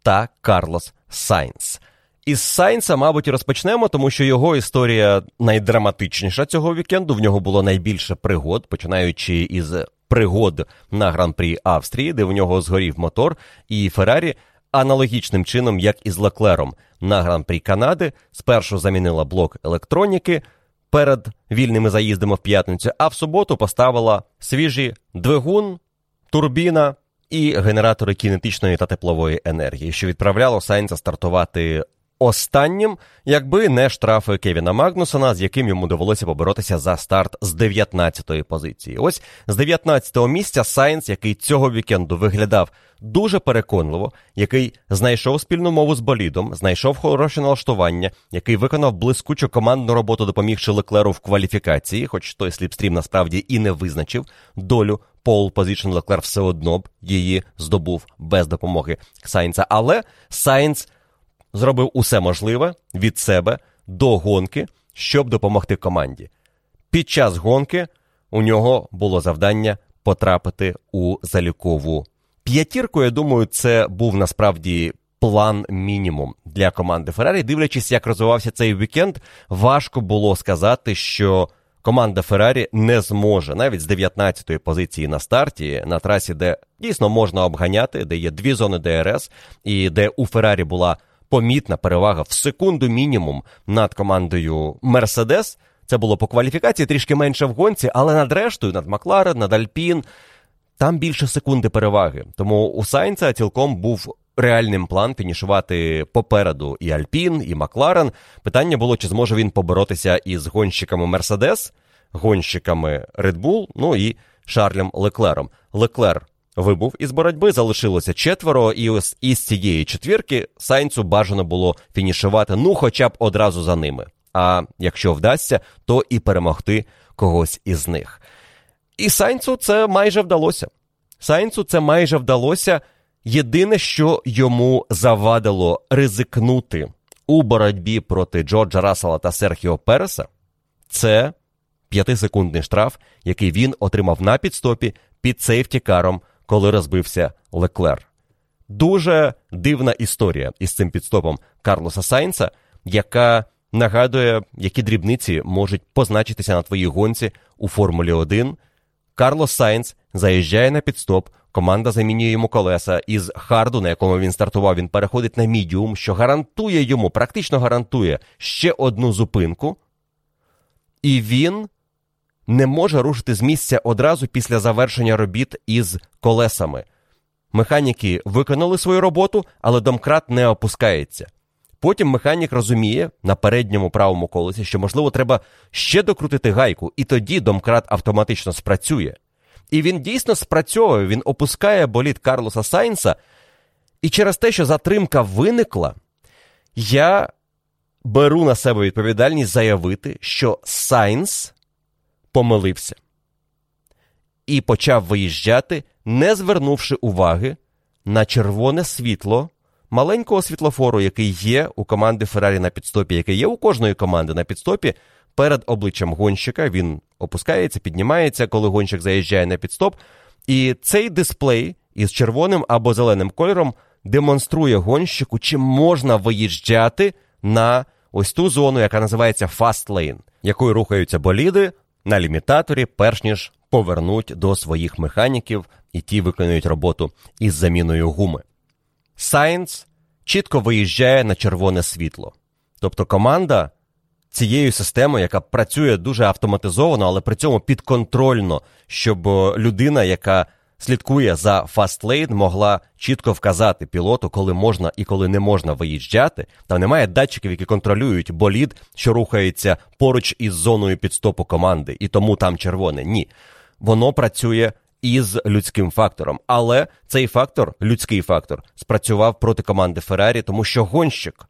та Карлос Сайнс. Із Сайнса, мабуть, розпочнемо, тому що його історія найдраматичніша цього вікенду. В нього було найбільше пригод, починаючи із пригод на гран-прі Австрії, де в нього згорів мотор, і Феррарі аналогічним чином, як і з Леклером. На гран-прі Канади, спершу замінила блок електроніки перед вільними заїздами в п'ятницю, а в суботу поставила свіжі двигун, турбіна і генератори кінетичної та теплової енергії, що відправляло Сайнса стартувати останнім, якби не штрафи Кевіна Магнусона, з яким йому довелося поборотися за старт з 19-ї позиції. Ось з 19-го місця Сайнс, який цього вікенду виглядав дуже переконливо, який знайшов спільну мову з болідом, знайшов хороше налаштування, який виконав блискучу командну роботу, допомігши Леклеру в кваліфікації, хоч той slipstream насправді і не визначив долю пол позишн Леклер все одно б її здобув без допомоги Сайнца. Але Сайнц зробив усе можливе від себе до гонки, щоб допомогти команді. Під час гонки у нього було завдання потрапити у залікову п'ятірку. Я думаю, це був насправді план мінімум для команди Феррарі. Дивлячись, як розвивався цей вікенд, важко було сказати, що. Команда Феррарі не зможе навіть з 19-ї позиції на старті на трасі, де дійсно можна обганяти, де є дві зони ДРС, і де у Феррарі була помітна перевага в секунду мінімум над командою Мерседес. Це було по кваліфікації трішки менше в гонці, але над рештою, над Макларен, над Альпін, там більше секунди переваги. Тому у Сайнца цілком був реальним план фінішувати попереду і Альпін, і Макларен. Питання було, чи зможе він поборотися із гонщиками Мерседес, гонщиками Bull, ну і Шарлем Леклером. Леклер вибув із боротьби, залишилося четверо, і ось із цієї четвірки Сайнцу бажано було фінішувати, ну хоча б одразу за ними. А якщо вдасться, то і перемогти когось із них. І Сайнцу це майже вдалося. Сайнцу це майже вдалося. Єдине, що йому завадило ризикнути у боротьбі проти Джорджа Рассела та Серхіо Переса, це п'ятисекундний штраф, який він отримав на підстопі під сейфтікаром, коли розбився Леклер. Дуже дивна історія із цим підстопом Карлоса Сайнца, яка нагадує, які дрібниці можуть позначитися на твоїй гонці у Формулі 1. Карлос Сайнц заїжджає на підстоп, команда замінює йому колеса із харду, на якому він стартував, він переходить на мідіум, що гарантує йому, практично гарантує ще одну зупинку, і він не може рушити з місця одразу після завершення робіт із колесами. Механіки виконали свою роботу, але домкрат не опускається. Потім механік розуміє на передньому правому колесі, що, можливо, треба ще докрутити гайку, і тоді домкрат автоматично спрацює. І він дійсно спрацьовує, він опускає боліт Карлоса Сайнса. І через те, що затримка виникла, я беру на себе відповідальність заявити, що Сайнс помилився і почав виїжджати, не звернувши уваги на червоне світло маленького світлофору, який є у команди Феррарі на пітстопі, який є у кожної команди на пітстопі, перед обличчям гонщика. Він опускається, піднімається, коли гонщик заїжджає на пітстоп. І цей дисплей із червоним або зеленим кольором демонструє гонщику, чи можна виїжджати на ось ту зону, яка називається Fast Lane, якою рухаються боліди на лімітаторі, перш ніж повернуть до своїх механіків, і ті виконують роботу із заміною гуми. Сайнс чітко виїжджає на червоне світло. Тобто команда цією системою, яка працює дуже автоматизовано, але при цьому підконтрольно, щоб людина, яка слідкує за fast lane, могла чітко вказати пілоту, коли можна і коли не можна виїжджати. Там немає датчиків, які контролюють болід, що рухається поруч із зоною пітстопу команди, і тому там червоне. Ні. Воно працює із людським фактором. Але цей фактор, людський фактор, спрацював проти команди Феррарі, тому що гонщик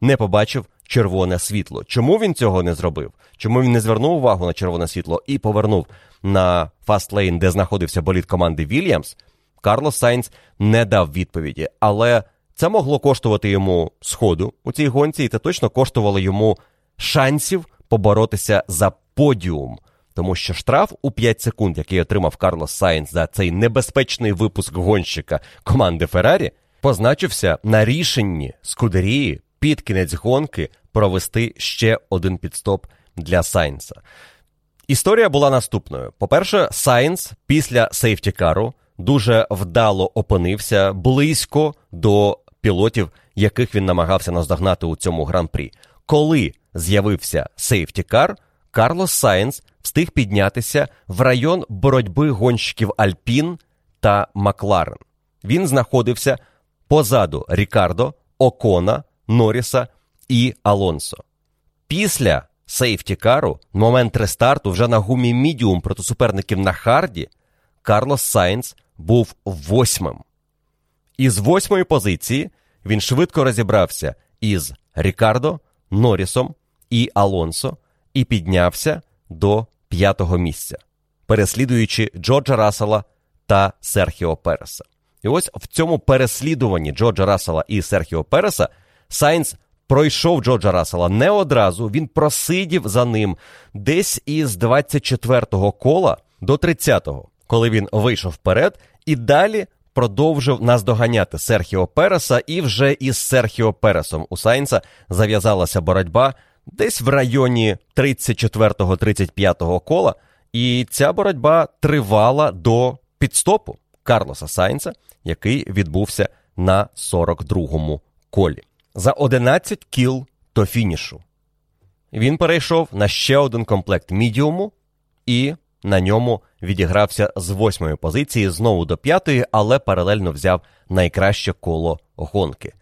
не побачив червоне світло. Чому він цього не зробив? Чому він не звернув увагу на червоне світло і повернув на fast lane, де знаходився болід команди Вільямс? Карлос Сайнц не дав відповіді, але це могло коштувати йому сходу у цій гонці, і це точно коштувало йому шансів поборотися за подіум. Тому що штраф у 5 секунд, який отримав Карлос Сайнс за цей небезпечний випуск гонщика команди Феррарі, позначився на рішенні Скудерії під кінець гонки провести ще один пітстоп для Сайнса. Історія була наступною: по-перше, Сайнс після safety car у дуже вдало опинився близько до пілотів, яких він намагався наздогнати у цьому гран-прі. Коли з'явився safety car, Карлос Сайнс встиг піднятися в район боротьби гонщиків Альпін та Макларен. Він знаходився позаду Рікардо, Окона, Норріса і Алонсо. Після safety car у, момент рестарту, вже на гумі мідіум проти суперників на hard і, Карлос Сайнс був восьмим. Із восьмої позиції він швидко розібрався із Рікардо, Норрісом і Алонсо і піднявся до п'ятого місця, переслідуючи Джорджа Рассела та Серхіо Переса. І ось в цьому переслідуванні Джорджа Рассела і Серхіо Переса Сайнс пройшов Джорджа Рассела не одразу, він просидів за ним десь із 24-го кола до 30-го, коли він вийшов вперед, і далі продовжив наздоганяти Серхіо Переса, і вже із Серхіо Пересом у Сайнса зав'язалася боротьба десь в районі 34-35 кола, і ця боротьба тривала до пітстопу Карлоса Сайнса, який відбувся на 42-му колі. За 11 кіл до фінішу. Він перейшов на ще один комплект мідіуму і на ньому відігрався з восьмої позиції знову до п'ятої, але паралельно взяв найкраще коло гонки.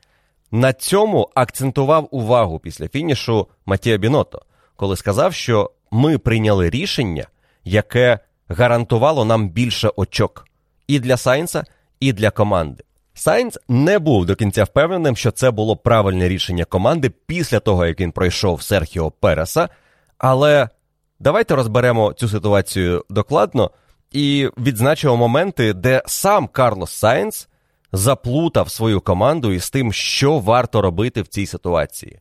На цьому акцентував увагу після фінішу Матія Біното, коли сказав, що ми прийняли рішення, яке гарантувало нам більше очок. і для Сайнса, і для команди. Сайнс не був до кінця впевненим, що це було правильне рішення команди після того, як він пройшов Серхіо Переса. Але давайте розберемо цю ситуацію докладно і відзначимо моменти, де сам Карлос Сайнс заплутав свою команду із тим, що варто робити в цій ситуації.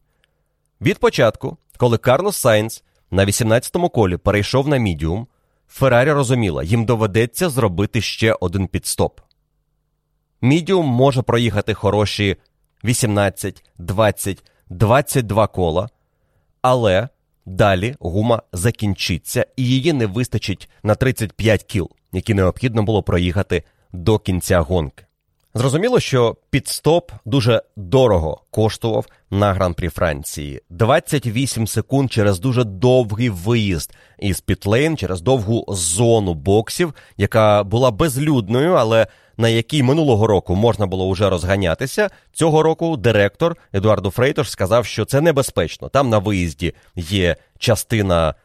Від початку, коли Карлос Сайнс на 18-му колі перейшов на мідіум, Феррарі розуміла, їм доведеться зробити ще один пітстоп. Мідіум може проїхати хороші 18, 20, 22 кола, але далі гума закінчиться і її не вистачить на 35 кіл, які необхідно було проїхати до кінця гонки. Зрозуміло, що пітстоп дуже дорого коштував на гран-прі Франції. 28 секунд через дуже довгий виїзд із Пітлейн, через довгу зону боксів, яка була безлюдною, але на якій минулого року можна було вже розганятися. Цього року директор Едуарду Фрейтош сказав, що це небезпечно. Там на виїзді є частина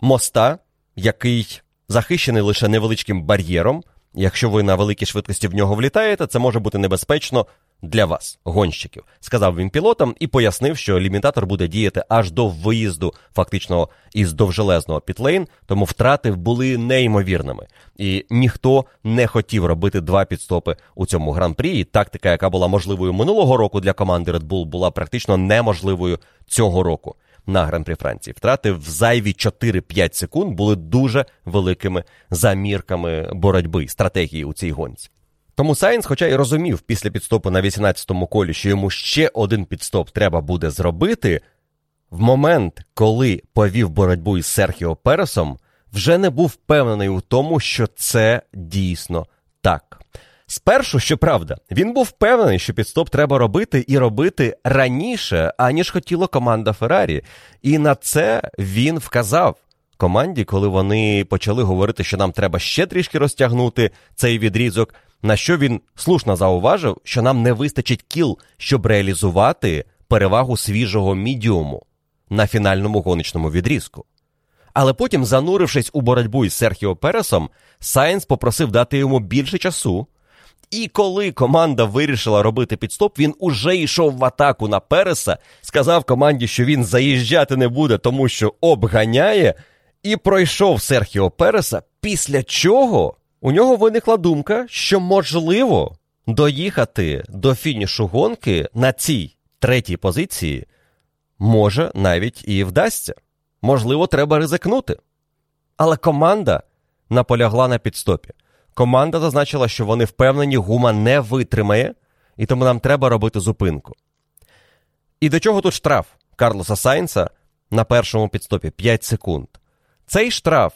моста, який захищений лише невеличким бар'єром. Якщо ви на великій швидкості в нього влітаєте, це може бути небезпечно для вас, гонщиків, сказав він пілотам і пояснив, що лімітатор буде діяти аж до виїзду, фактично із довжелезного пітлейн, тому втрати були неймовірними. І ніхто не хотів робити два підстопи у цьому гран-прі. І Тактика, яка була можливою минулого року для команди Red Bull, була практично неможливою цього року на гран-прі Франції. Втрати в зайві 4-5 секунд були дуже великими замірками боротьби стратегії у цій гонці. Тому Сайнс, хоча й розумів після пітстопу на 18-му колі, що йому ще один пітстоп треба буде зробити, в момент, коли повів боротьбу із Серхіо Пересом, вже не був впевнений у тому, що це дійсно так. Спершу, щоправда, він був впевнений, що пітстоп треба робити і робити раніше, аніж хотіла команда Феррарі. І на це він вказав команді, коли вони почали говорити, що нам треба ще трішки розтягнути цей відрізок. На що він слушно зауважив, що нам не вистачить кіл, щоб реалізувати перевагу свіжого мідіуму на фінальному гоночному відрізку. Але потім, занурившись у боротьбу із Серхіо Пересом, Сайнс попросив дати йому більше часу. І коли команда вирішила робити пітстоп, він уже йшов в атаку на Переса, сказав команді, що він заїжджати не буде, тому що обганяє, і пройшов Серхіо Переса, після чого у нього виникла думка, що можливо доїхати до фінішу гонки на цій третій позиції може навіть і вдасться. Можливо, треба ризикнути. Але команда наполягла на підстопі. Команда зазначила, що вони впевнені, гума не витримає, і тому нам треба робити зупинку. І до чого тут штраф Карлоса Сайнса на першому підстопі 5 секунд. Цей штраф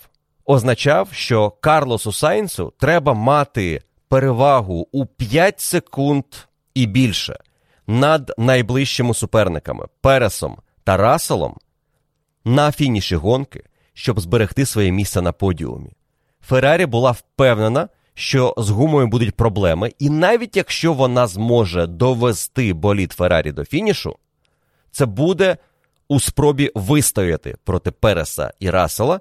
означав, що Карлосу Сайнсу треба мати перевагу у 5 секунд і більше над найближчими суперниками Пересом та Расселом на фініші гонки, щоб зберегти своє місце на подіумі. Феррарі була впевнена, що з гумою будуть проблеми, і навіть якщо вона зможе довести болід Феррарі до фінішу, це буде у спробі вистояти проти Переса і Рассела.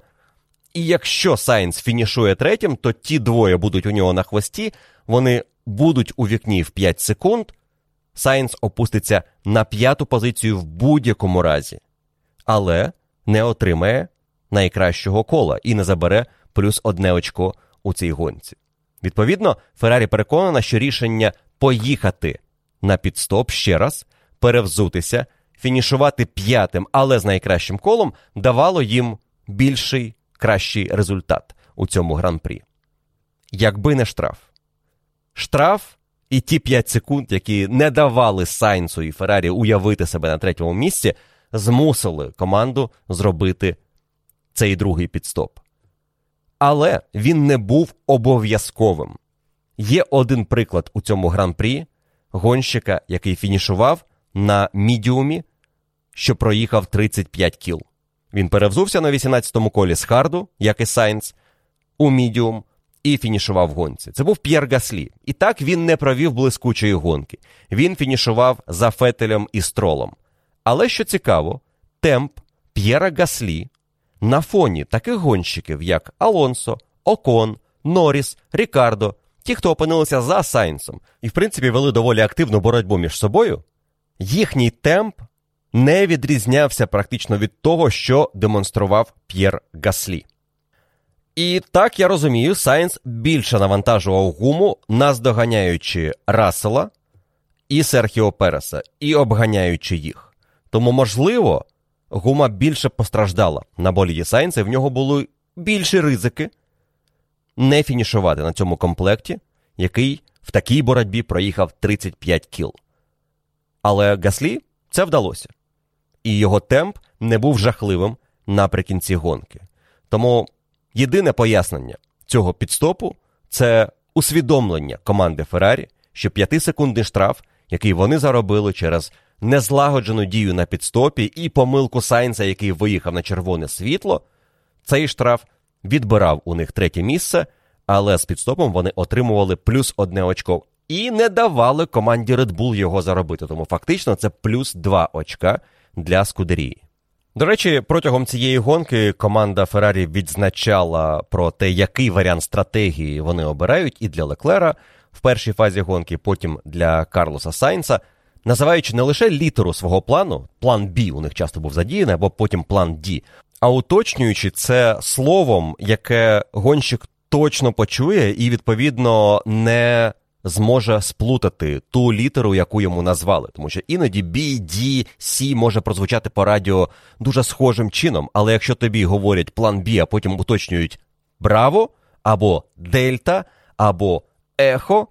І якщо Сайнс фінішує третім, то ті двоє будуть у нього на хвості, вони будуть у вікні в 5 секунд. Сайнс опуститься на п'яту позицію в будь-якому разі, але не отримає найкращого кола і не забере плюс одне очко у цій гонці. Відповідно, Феррарі переконана, що рішення поїхати на підстоп ще раз, перевзутися, фінішувати п'ятим, але з найкращим колом, давало їм більший кращий результат у цьому гран-прі. Якби не штраф. Штраф і ті 5 секунд, які не давали Сайнсу і Феррарі уявити себе на третьому місці, змусили команду зробити цей другий підстоп. Але він не був обов'язковим. Є один приклад у цьому гран-прі гонщика, який фінішував на мідіумі, що проїхав 35 кіл. Він перевзувся на 18-му колі з Харду, як і Сайнц, у мідіум і фінішував в гонці. Це був П'єр Гаслі. І так він не провів блискучої гонки. Він фінішував за Фетелем і Стролом. Але що цікаво, темп П'єра Гаслі на фоні таких гонщиків, як Алонсо, Окон, Норріс, Рікардо ті, хто опинилися за Сайнсом, і в принципі вели доволі активну боротьбу між собою, їхній темп не відрізнявся практично від того, що демонстрував П'єр Гаслі. І так я розумію, Сайнс більше навантажував гуму, наздоганяючи Рассела і Серхіо Переса, і обганяючи їх. Тому, можливо, гума більше постраждала на боліді Сайнса, і в нього були більші ризики не фінішувати на цьому комплекті, який в такій боротьбі проїхав 35 кіл. Але Гаслі це вдалося. І його темп не був жахливим наприкінці гонки. Тому єдине пояснення цього підстопу це усвідомлення команди Феррарі, що 5-секундний штраф, який вони заробили через незлагоджену дію на підстопі і помилку Сайнса, який виїхав на червоне світло, цей штраф відбирав у них третє місце, але з підстопом вони отримували плюс одне очко і не давали команді Red Bull його заробити. Тому фактично це плюс два очка для Скудерії. До речі, протягом цієї гонки команда Феррарі відзначала про те, який варіант стратегії вони обирають і для Леклера в першій фазі гонки, потім для Карлоса Сайнса, називаючи не лише літеру свого плану, план Б у них часто був задіяний, або потім план Д, а уточнюючи це словом, яке гонщик точно почує і, відповідно, не зможе сплутати ту літеру, яку йому назвали. Тому що іноді B, D, C може прозвучати по радіо дуже схожим чином, але якщо тобі говорять план B, а потім уточнюють Браво або Дельта, або Ехо,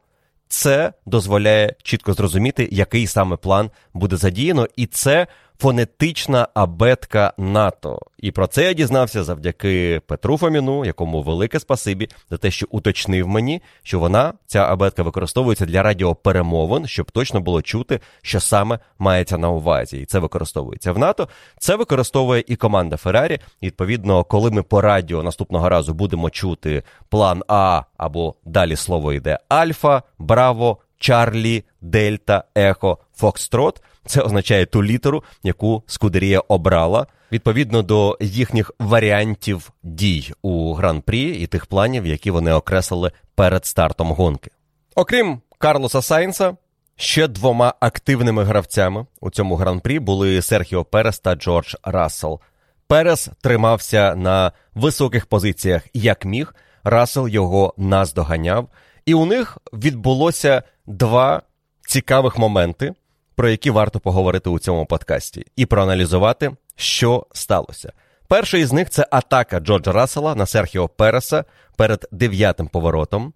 це дозволяє чітко зрозуміти, який саме план буде задіяно, і це фонетична абетка НАТО. І про це я дізнався завдяки Петру Фоміну, якому велике спасибі за те, що уточнив мені, що вона, ця абетка, використовується для радіоперемовин, щоб точно було чути, що саме мається на увазі. І це використовується в НАТО. Це використовує і команда Феррарі. Відповідно, коли ми по радіо наступного разу будемо чути план А або далі слово йде Альфа, Браво. Чарлі, Дельта, Ехо, Фокстрот. Це означає ту літеру, яку Скудерія обрала відповідно до їхніх варіантів дій у гран-прі і тих планів, які вони окреслили перед стартом гонки. Окрім Карлоса Сайнса, ще двома активними гравцями у цьому гран-прі були Серхіо Перес та Джордж Рассел. Перес тримався на високих позиціях як міг. Рассел його наздоганяв, і у них відбулося два цікавих моменти, про які варто поговорити у цьому подкасті, і проаналізувати, що сталося. Перший із них це атака Джорджа Рассела на Серхіо Переса перед дев'ятим поворотом,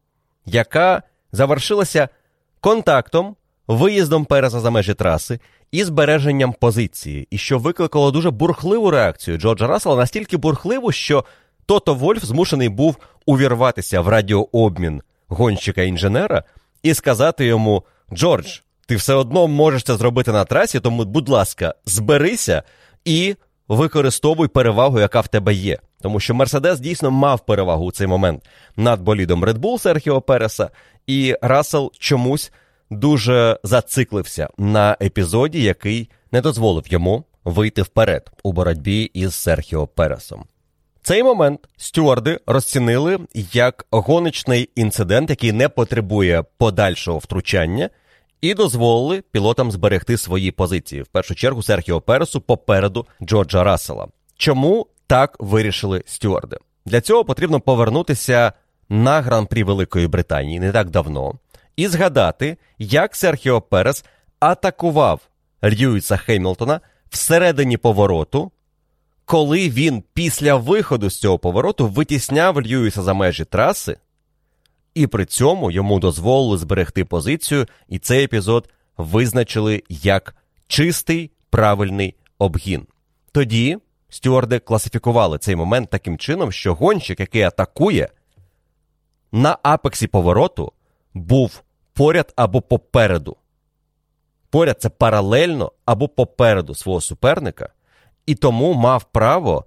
яка завершилася контактом, виїздом Переса за межі траси і збереженням позиції, і що викликало дуже бурхливу реакцію Джорджа Рассела, настільки бурхливу, що Тото Вольф змушений був увірватися в радіообмін гонщика-інженера і сказати йому: Джордж, ти все одно можеш це зробити на трасі, тому, будь ласка, зберися і використовуй перевагу, яка в тебе є. Тому що Мерседес дійсно мав перевагу у цей момент над болідом Red Bull Серхіо Переса, і Рассел чомусь дуже зациклився на епізоді, який не дозволив йому вийти вперед у боротьбі із Серхіо Пересом. Цей момент стюарди розцінили як гоночний інцидент, який не потребує подальшого втручання, і дозволили пілотам зберегти свої позиції. В першу чергу Серхіо Пересу попереду Джорджа Рассела. Чому так вирішили стюарди? Для цього потрібно повернутися на гран-прі Великої Британії не так давно і згадати, як Серхіо Перес атакував Льюіса Хеймлтона всередині повороту коли він після виходу з цього повороту витісняв Льюіса за межі траси, і при цьому йому дозволили зберегти позицію, і цей епізод визначили як чистий правильний обгін. Тоді стюарди класифікували цей момент таким чином, що гонщик, який атакує, на апексі повороту був поряд або попереду. Поряд це паралельно або попереду свого суперника і тому мав право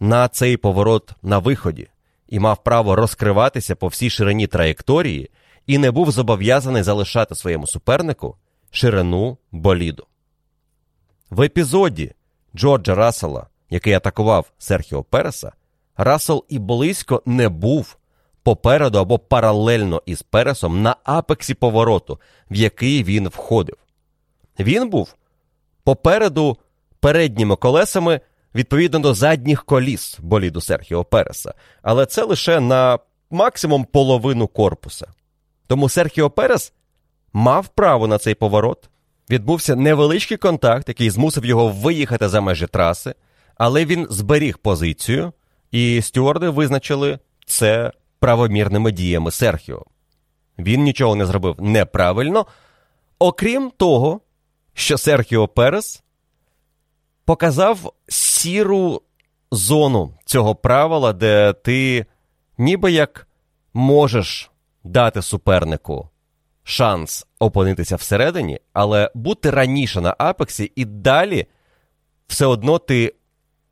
на цей поворот на виході, і мав право розкриватися по всій ширині траєкторії, і не був зобов'язаний залишати своєму супернику ширину боліду. В епізоді Джорджа Рассела, який атакував Серхіо Переса, Рассел і близько не був попереду або паралельно із Пересом на апексі повороту, в який він входив. Він був попереду передніми колесами відповідно до задніх коліс боліду Серхіо Переса, але це лише на максимум половину корпуса. Тому Серхіо Перес мав право на цей поворот. Відбувся невеличкий контакт, який змусив його виїхати за межі траси, але він зберіг позицію, і стюарди визначили це правомірними діями Серхіо. Він нічого не зробив неправильно, окрім того, що Серхіо Перес показав сіру зону цього правила, де ти ніби як можеш дати супернику шанс опинитися всередині, але бути раніше на апексі і далі все одно ти,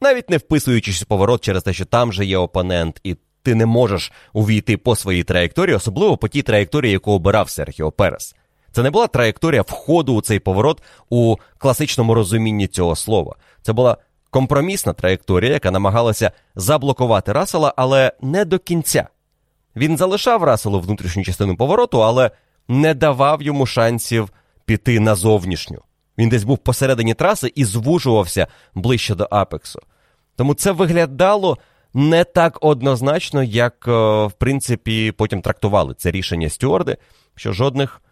навіть не вписуючись в поворот через те, що там же є опонент, і ти не можеш увійти по своїй траєкторії, особливо по тій траєкторії, яку обирав Серхіо Перес. Це не була траєкторія входу у цей поворот у класичному розумінні цього слова. Це була компромісна траєкторія, яка намагалася заблокувати Расела, але не до кінця. Він залишав Раселу внутрішню частину повороту, але не давав йому шансів піти на зовнішню. Він десь був посередині траси і звужувався ближче до апексу. Тому це виглядало не так однозначно, як, е, в принципі, потім трактували це рішення стюарди, що жодних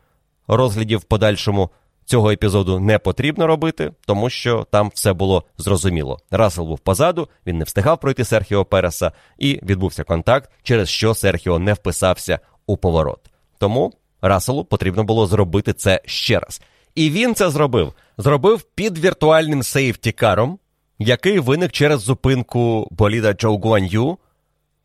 розглядів в подальшому цього епізоду не потрібно робити, тому що там все було зрозуміло. Рассел був позаду, він не встигав пройти Серхіо Переса, і відбувся контакт, через що Серхіо не вписався у поворот. Тому Расселу потрібно було зробити це ще раз. І він це зробив. Зробив під віртуальним сейфтікаром, який виник через зупинку боліда Джоу Гуан'ю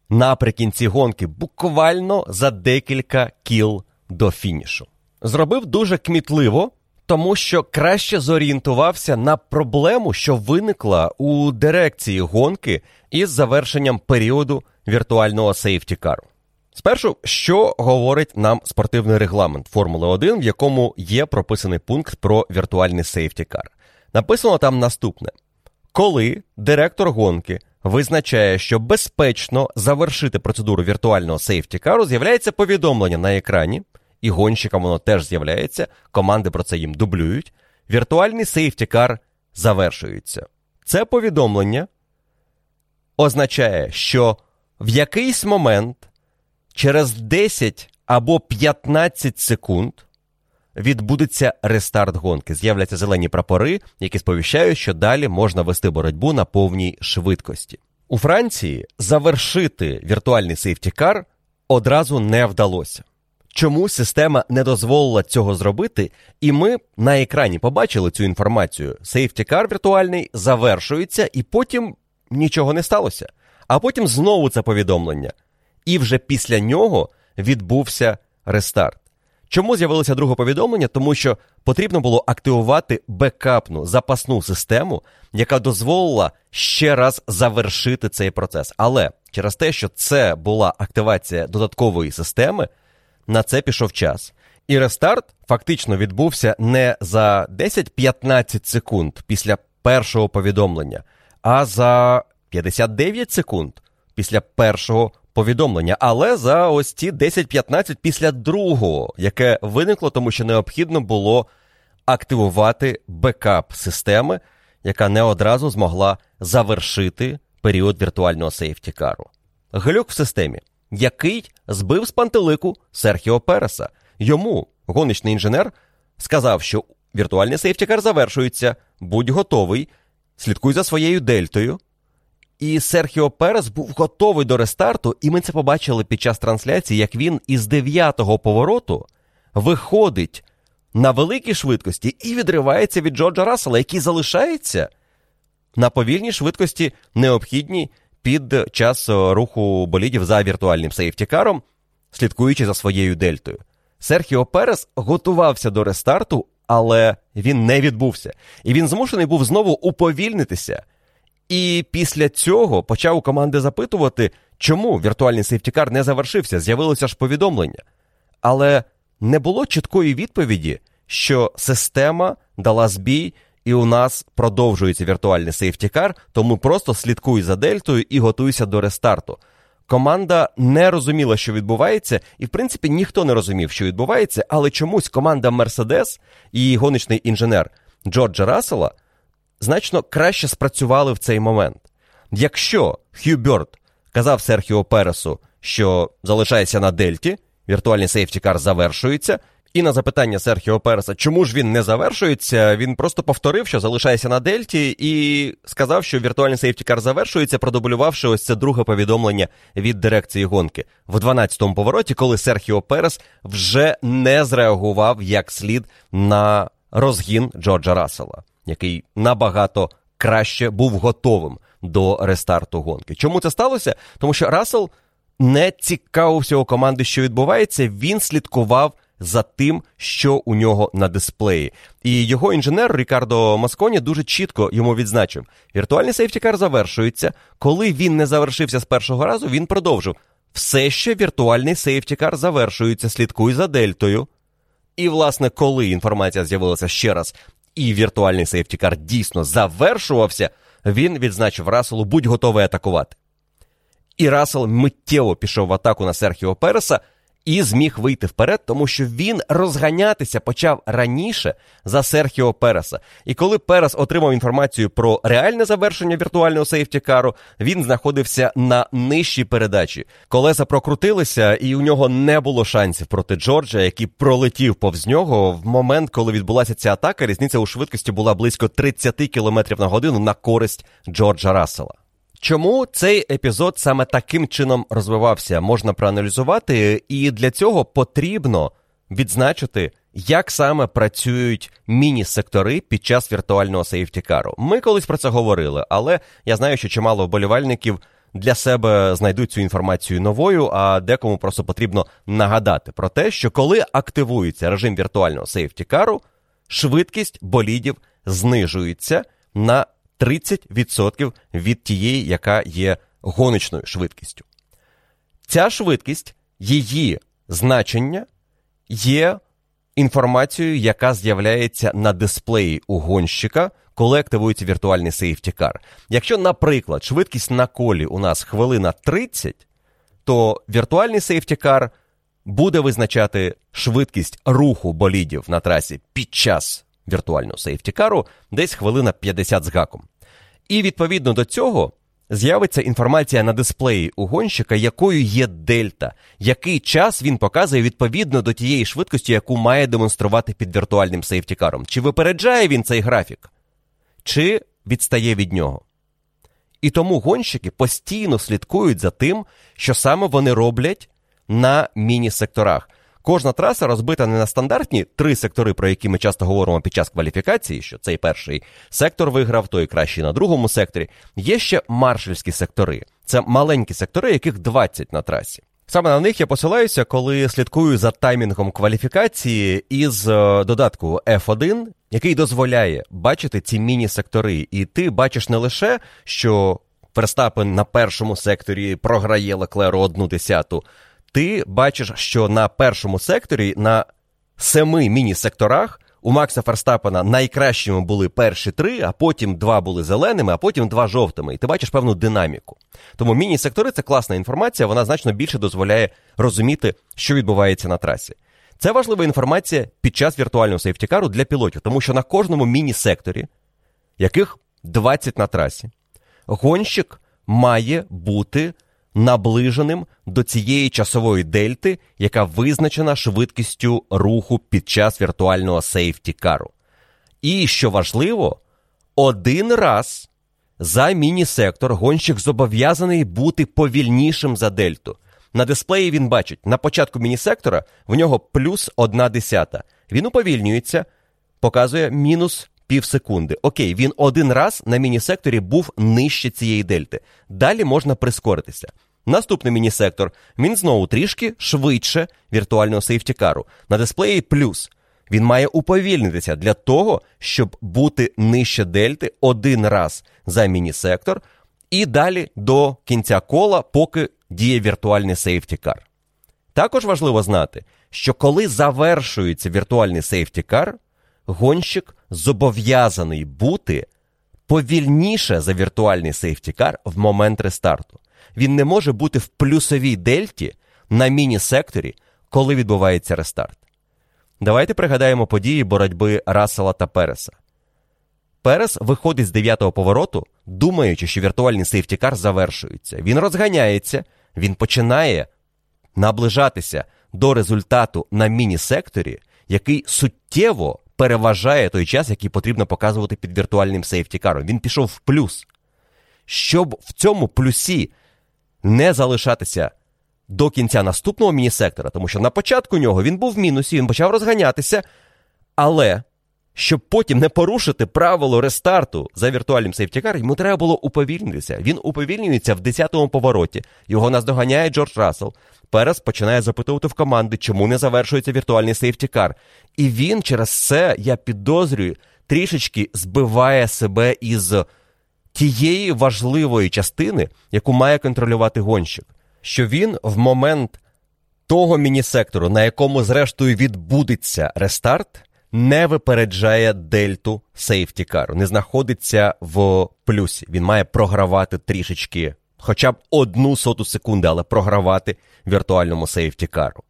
наприкінці гонки, буквально за декілька кіл до фінішу. Зробив дуже кмітливо, тому що краще зорієнтувався на проблему, що виникла у дирекції гонки із завершенням періоду віртуального сейфтікару. Спершу, що говорить нам спортивний регламент Формули 1, в якому є прописаний пункт про віртуальний сейфтікар. Написано там наступне: коли директор гонки визначає, що безпечно завершити процедуру віртуального сейфтікару, з'являється повідомлення на екрані, і гонщикам воно теж з'являється, команди про це їм дублюють. Віртуальний сейфтікар завершується. Це повідомлення означає, що в якийсь момент через 10 або 15 секунд відбудеться рестарт гонки. З'являться зелені прапори, які сповіщають, що далі можна вести боротьбу на повній швидкості. У Франції завершити віртуальний сейфтікар одразу не вдалося. Чому система не дозволила цього зробити, і ми на екрані побачили цю інформацію. Сейфтікар віртуальний завершується, і потім нічого не сталося. А потім знову це повідомлення. І вже після нього відбувся рестарт. Чому з'явилося друге повідомлення? Тому що потрібно було активувати бекапну запасну систему, яка дозволила ще раз завершити цей процес. Але через те, що це була активація додаткової системи, на це пішов час. І рестарт фактично відбувся не за 10-15 секунд після першого повідомлення, а за 59 секунд після першого повідомлення, але за ось ці 10-15 після другого, яке виникло, тому що необхідно було активувати бекап системи, яка не одразу змогла завершити період віртуального сейфтікару. Глюк в системі, який збив з пантелику Серхіо Переса. Йому гоночний інженер сказав, що віртуальний сейфтікар завершується, будь готовий, слідкуй за своєю дельтою. І Серхіо Перес був готовий до рестарту, і ми це побачили під час трансляції, як він із дев'ятого повороту виходить на великій швидкості і відривається від Джорджа Рассела, який залишається на повільній швидкості, необхідній під час руху болідів за віртуальним сейфтікаром, слідкуючи за своєю дельтою. Серхіо Перес готувався до рестарту, але він не відбувся. І він змушений був знову уповільнитися. І після цього почав у команди запитувати, чому віртуальний сейфтікар не завершився, з'явилося ж повідомлення. Але не було чіткої відповіді, що система дала збій, і у нас продовжується віртуальний сейфтікар, тому просто слідкуй за дельтою і готуйся до рестарту. команда не розуміла, що відбувається, і в принципі ніхто не розумів, що відбувається, але чомусь команда Мерседес і гоночний інженер Джорджа Рассела значно краще спрацювали в цей момент. Якщо Хью Бьорд казав Серхіо Пересу, що залишається на Дельті, віртуальний safety car завершується. І на запитання Серхіо Переса, чому ж він не завершується, він просто повторив, що залишається на Дельті, і сказав, що віртуальний safety car завершується, продублювавши ось це друге повідомлення від дирекції гонки в 12-му повороті, коли Серхіо Перес вже не зреагував як слід на розгін Джорджа Рассела, який набагато краще був готовим до рестарту гонки. Чому це сталося? Тому що Рассел не цікавився у команди, що відбувається. Він слідкував за тим, що у нього на дисплеї. І його інженер Рікардо Масконі дуже чітко йому відзначив: віртуальний сейфтікар завершується. Коли він не завершився з першого разу, він продовжив. Все ще віртуальний сейфтікар завершується, слідкуй за дельтою. І, власне, коли інформація з'явилася ще раз, і віртуальний сейфтікар дійсно завершувався, він відзначив Расселу, будь готовий атакувати. І Рассел миттєво пішов в атаку на Серхіо Переса і зміг вийти вперед, тому що він розганятися почав раніше за Серхіо Переса. І коли Перес отримав інформацію про реальне завершення віртуального сейфтікару, він знаходився на нижчій передачі. Колеса прокрутилися, і у нього не було шансів проти Джорджа, який пролетів повз нього. В момент, коли відбулася ця атака, різниця у швидкості була близько 30 км на годину на користь Джорджа Рассела. Чому цей епізод саме таким чином розвивався, можна проаналізувати, і для цього потрібно відзначити, як саме працюють міні-сектори під час віртуального сейфтікару. Ми колись про це говорили, але я знаю, що чимало вболівальників для себе знайдуть цю інформацію новою, а декому просто потрібно нагадати про те, що коли активується режим віртуального сейфтікару, швидкість болідів знижується на 30% від тієї, яка є гоночною швидкістю. Ця швидкість, її значення є інформацією, яка з'являється на дисплеї у гонщика, коли активується віртуальний сейфтікар. Якщо, наприклад, швидкість на колі у нас хвилина 30, то віртуальний сейфтікар буде визначати швидкість руху болідів на трасі під час віртуального сейфтікару десь хвилина 50 з гаком. І відповідно до цього з'явиться інформація на дисплеї у гонщика, якою є дельта, який час він показує відповідно до тієї швидкості, яку має демонструвати під віртуальним сейфтікаром. Чи випереджає він цей графік, чи відстає від нього. І тому гонщики постійно слідкують за тим, що саме вони роблять на міні-секторах. Кожна траса розбита не на стандартні три сектори, про які ми часто говоримо під час кваліфікації, що цей перший сектор виграв, той кращий на другому секторі. Є ще маршальські сектори. Це маленькі сектори, яких 20 на трасі. Саме на них я посилаюся, коли слідкую за таймінгом кваліфікації із е, додатку F1, який дозволяє бачити ці міні-сектори. І ти бачиш не лише, що Верстапен на першому секторі програє Леклеру одну десяту, ти бачиш, що на першому секторі на семи міні-секторах у Макса Ферстапена найкращими були перші три, а потім два були зеленими, а потім два жовтими. І ти бачиш певну динаміку. Тому міні-сектори це класна інформація, вона значно більше дозволяє розуміти, що відбувається на трасі. Це важлива інформація під час віртуального сейфтікару для пілотів, тому що на кожному міні-секторі, яких 20 на трасі, гонщик має бути наближеним до цієї часової дельти, яка визначена швидкістю руху під час віртуального сейфтікару. І що важливо, один раз за міні-сектор гонщик зобов'язаний бути повільнішим за дельту. На дисплеї він бачить, на початку міні-сектора в нього плюс одна десята. Він уповільнюється, показує мінус пів секунди. Окей, він один раз на міні-секторі був нижче цієї дельти. Далі можна прискоритися. Наступний міні-сектор, він знову трішки швидше віртуального сейфтікару. На дисплеї плюс. Він має уповільнитися для того, щоб бути нижче дельти один раз за міні-сектор, і далі до кінця кола, поки діє віртуальний сейфтікар. Також важливо знати, що коли завершується віртуальний сейфтікар, гонщик зобов'язаний бути повільніше за віртуальний сейфтікар в момент рестарту. Він не може бути в плюсовій дельті на міні-секторі, коли відбувається рестарт. Давайте пригадаємо події боротьби Рассела та Переса. Перес виходить з дев'ятого повороту, думаючи, що віртуальний сейфтікар завершується. Він розганяється, він починає наближатися до результату на міні-секторі, який суттєво переважає той час, який потрібно показувати під віртуальним сейфтікаром. Він пішов в плюс. Щоб в цьому плюсі не залишатися до кінця наступного міні-сектора, тому що на початку нього він був в мінусі, він почав розганятися, але щоб потім не порушити правило рестарту за віртуальним сейфтікар, йому треба було уповільнитися. Він уповільнюється в 10-му повороті. Його наздоганяє Джордж Рассел. Перес починає запитувати в команди, чому не завершується віртуальний сейфтікар. І він через це, я підозрюю, трішечки збиває себе із тієї важливої частини, яку має контролювати гонщик. Що він в момент того міні-сектору, на якому зрештою відбудеться рестарт, не випереджає дельту сейфтікару, не знаходиться в плюсі. Він має програвати трішечки, хоча б одну соту секунди, але програвати віртуальному сейфтікару.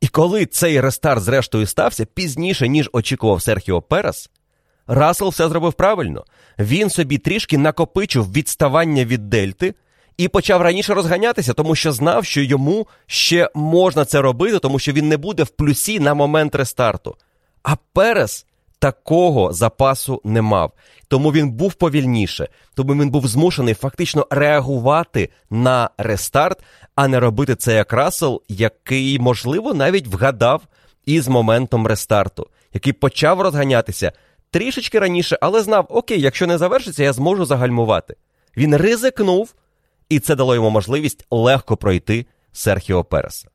І коли цей рестарт, зрештою, стався пізніше, ніж очікував Серхіо Перес, Рассел все зробив правильно. Він собі трішки накопичив відставання від дельти і почав раніше розганятися, тому що знав, що йому ще можна це робити, тому що він не буде в плюсі на момент рестарту. А Перес такого запасу не мав. Тому він був повільніше, тому він був змушений фактично реагувати на рестарт, а не робити це як Рассел, який, можливо, навіть вгадав із моментом рестарту, який почав розганятися трішечки раніше, але знав, окей, якщо не завершиться, я зможу загальмувати. Він ризикнув, і це дало йому можливість легко пройти Серхіо Переса.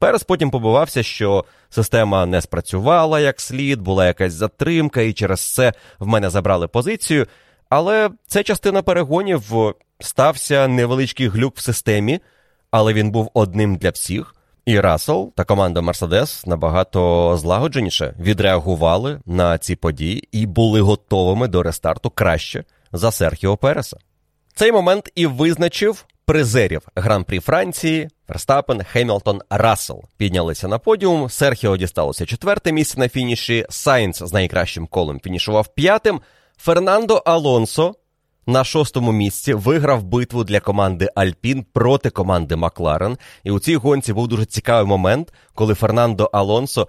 Перес потім побувався, що система не спрацювала як слід, була якась затримка, і через це в мене забрали позицію. Але це частина перегонів стався невеличкий глюк в системі, але він був одним для всіх. І Рассел та команда Мерседес набагато злагодженіше відреагували на ці події і були готовими до рестарту краще за Серхіо Переса. Цей момент і визначив призерів Гран-прі Франції, Верстапен, Хемілтон, Рассел піднялися на подіум. Серхіо дісталося четверте місце на фініші. Сайнц з найкращим колом фінішував п'ятим. Фернандо Алонсо на шостому місці виграв битву для команди Альпін проти команди Макларен. І у цій гонці був дуже цікавий момент, коли Фернандо Алонсо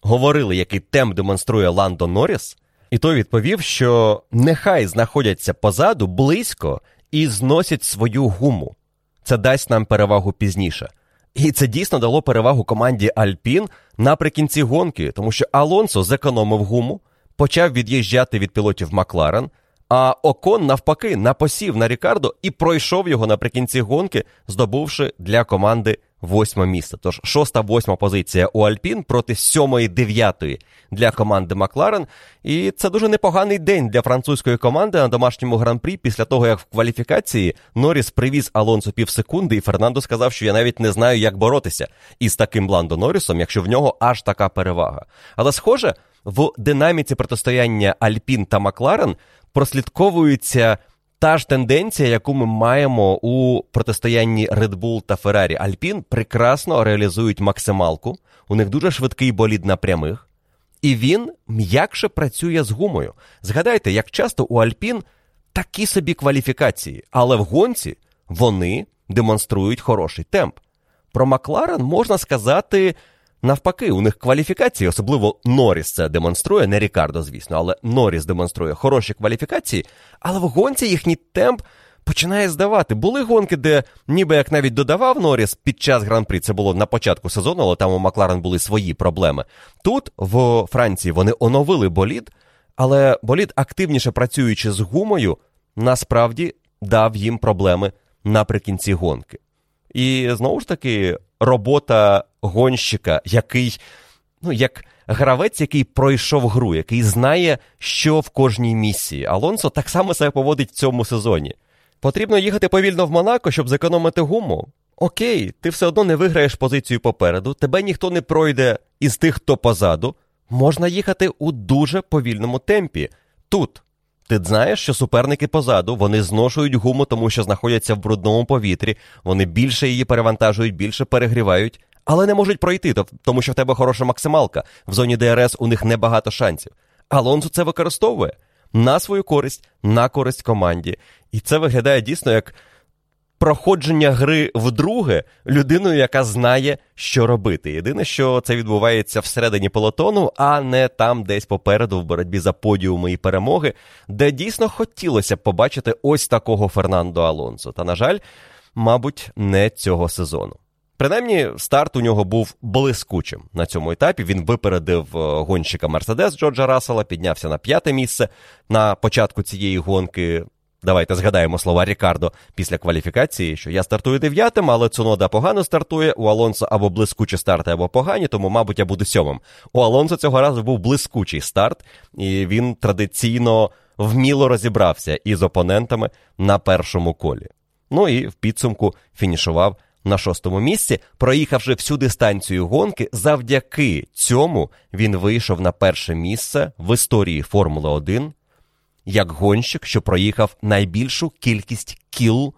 говорили, який темп демонструє Ландо Норріс, і той відповів, що нехай знаходяться позаду близько і зносять свою гуму. Це дасть нам перевагу пізніше. І це дійсно дало перевагу команді Альпін наприкінці гонки, тому що Алонсо зекономив гуму, почав від'їжджати від пілотів Макларен, а Окон, навпаки, напосів на Рікардо і пройшов його наприкінці гонки, здобувши для команди восьме місце. Тож шоста-восьма позиція у Альпін проти сьомої дев'ятої для команди Макларен. І це дуже непоганий день для французької команди на домашньому гран-прі після того, як в кваліфікації Норріс привіз Алонсо півсекунди, і Фернандо сказав, що я навіть не знаю, як боротися із таким Ландо Норрісом, якщо в нього аж така перевага. Але схоже, в динаміці протистояння Альпін та Макларен прослідковується та ж тенденція, яку ми маємо у протистоянні Red Bull та Ferrari. Альпін прекрасно реалізують максималку, у них дуже швидкий болід на прямих, і він м'якше працює з гумою. Згадайте, як часто у Альпін такі собі кваліфікації, але в гонці вони демонструють хороший темп. Про Макларен можна сказати Навпаки, у них кваліфікації, особливо Норріс це демонструє, не Рікардо, звісно, але Норріс демонструє хороші кваліфікації, але в гонці їхній темп починає здавати. Були гонки, де ніби як навіть додавав Норріс під час гран-прі, це було на початку сезону, але там у Макларен були свої проблеми. Тут, в Франції, вони оновили болід, але болід, активніше працюючи з гумою, насправді дав їм проблеми наприкінці гонки. І знову ж таки, робота гонщика, який, ну, як гравець, який пройшов гру, який знає, що в кожній місії. Алонсо так само себе поводить в цьому сезоні. Потрібно їхати повільно в Монако, щоб зекономити гуму. Окей, ти все одно не виграєш позицію попереду, тебе ніхто не пройде із тих, хто позаду. Можна їхати у дуже повільному темпі. Тут Ти знаєш, що суперники позаду, вони зношують гуму, тому що знаходяться в брудному повітрі, вони більше її перевантажують, більше перегрівають, але не можуть пройти, тому що в тебе хороша максималка. В зоні ДРС у них небагато шансів. Алонсо це використовує на свою користь, на користь команді. І це виглядає дійсно як проходження гри вдруге людиною, яка знає, що робити. Єдине, що це відбувається всередині пелотону, а не там, десь попереду, в боротьбі за подіуми і перемоги, де дійсно хотілося б побачити ось такого Фернандо Алонсо. Та, на жаль, мабуть, не цього сезону. Принаймні, старт у нього був блискучим на цьому етапі. Він випередив е, гонщика Мерседес Джорджа Рассела, піднявся на п'яте місце на початку цієї гонки. Давайте згадаємо слова Рікардо після кваліфікації, що я стартую дев'ятим, але Цунода погано стартує. У Алонсо або блискучі старти, або погані, тому, мабуть, я буду сьомим. У Алонсо цього разу був блискучий старт, і він традиційно вміло розібрався із опонентами на першому колі. Ну і в підсумку фінішував на шостому місці, проїхавши всю дистанцію гонки, завдяки цьому він вийшов на перше місце в історії Формули 1 як гонщик, що проїхав найбільшу кількість кіл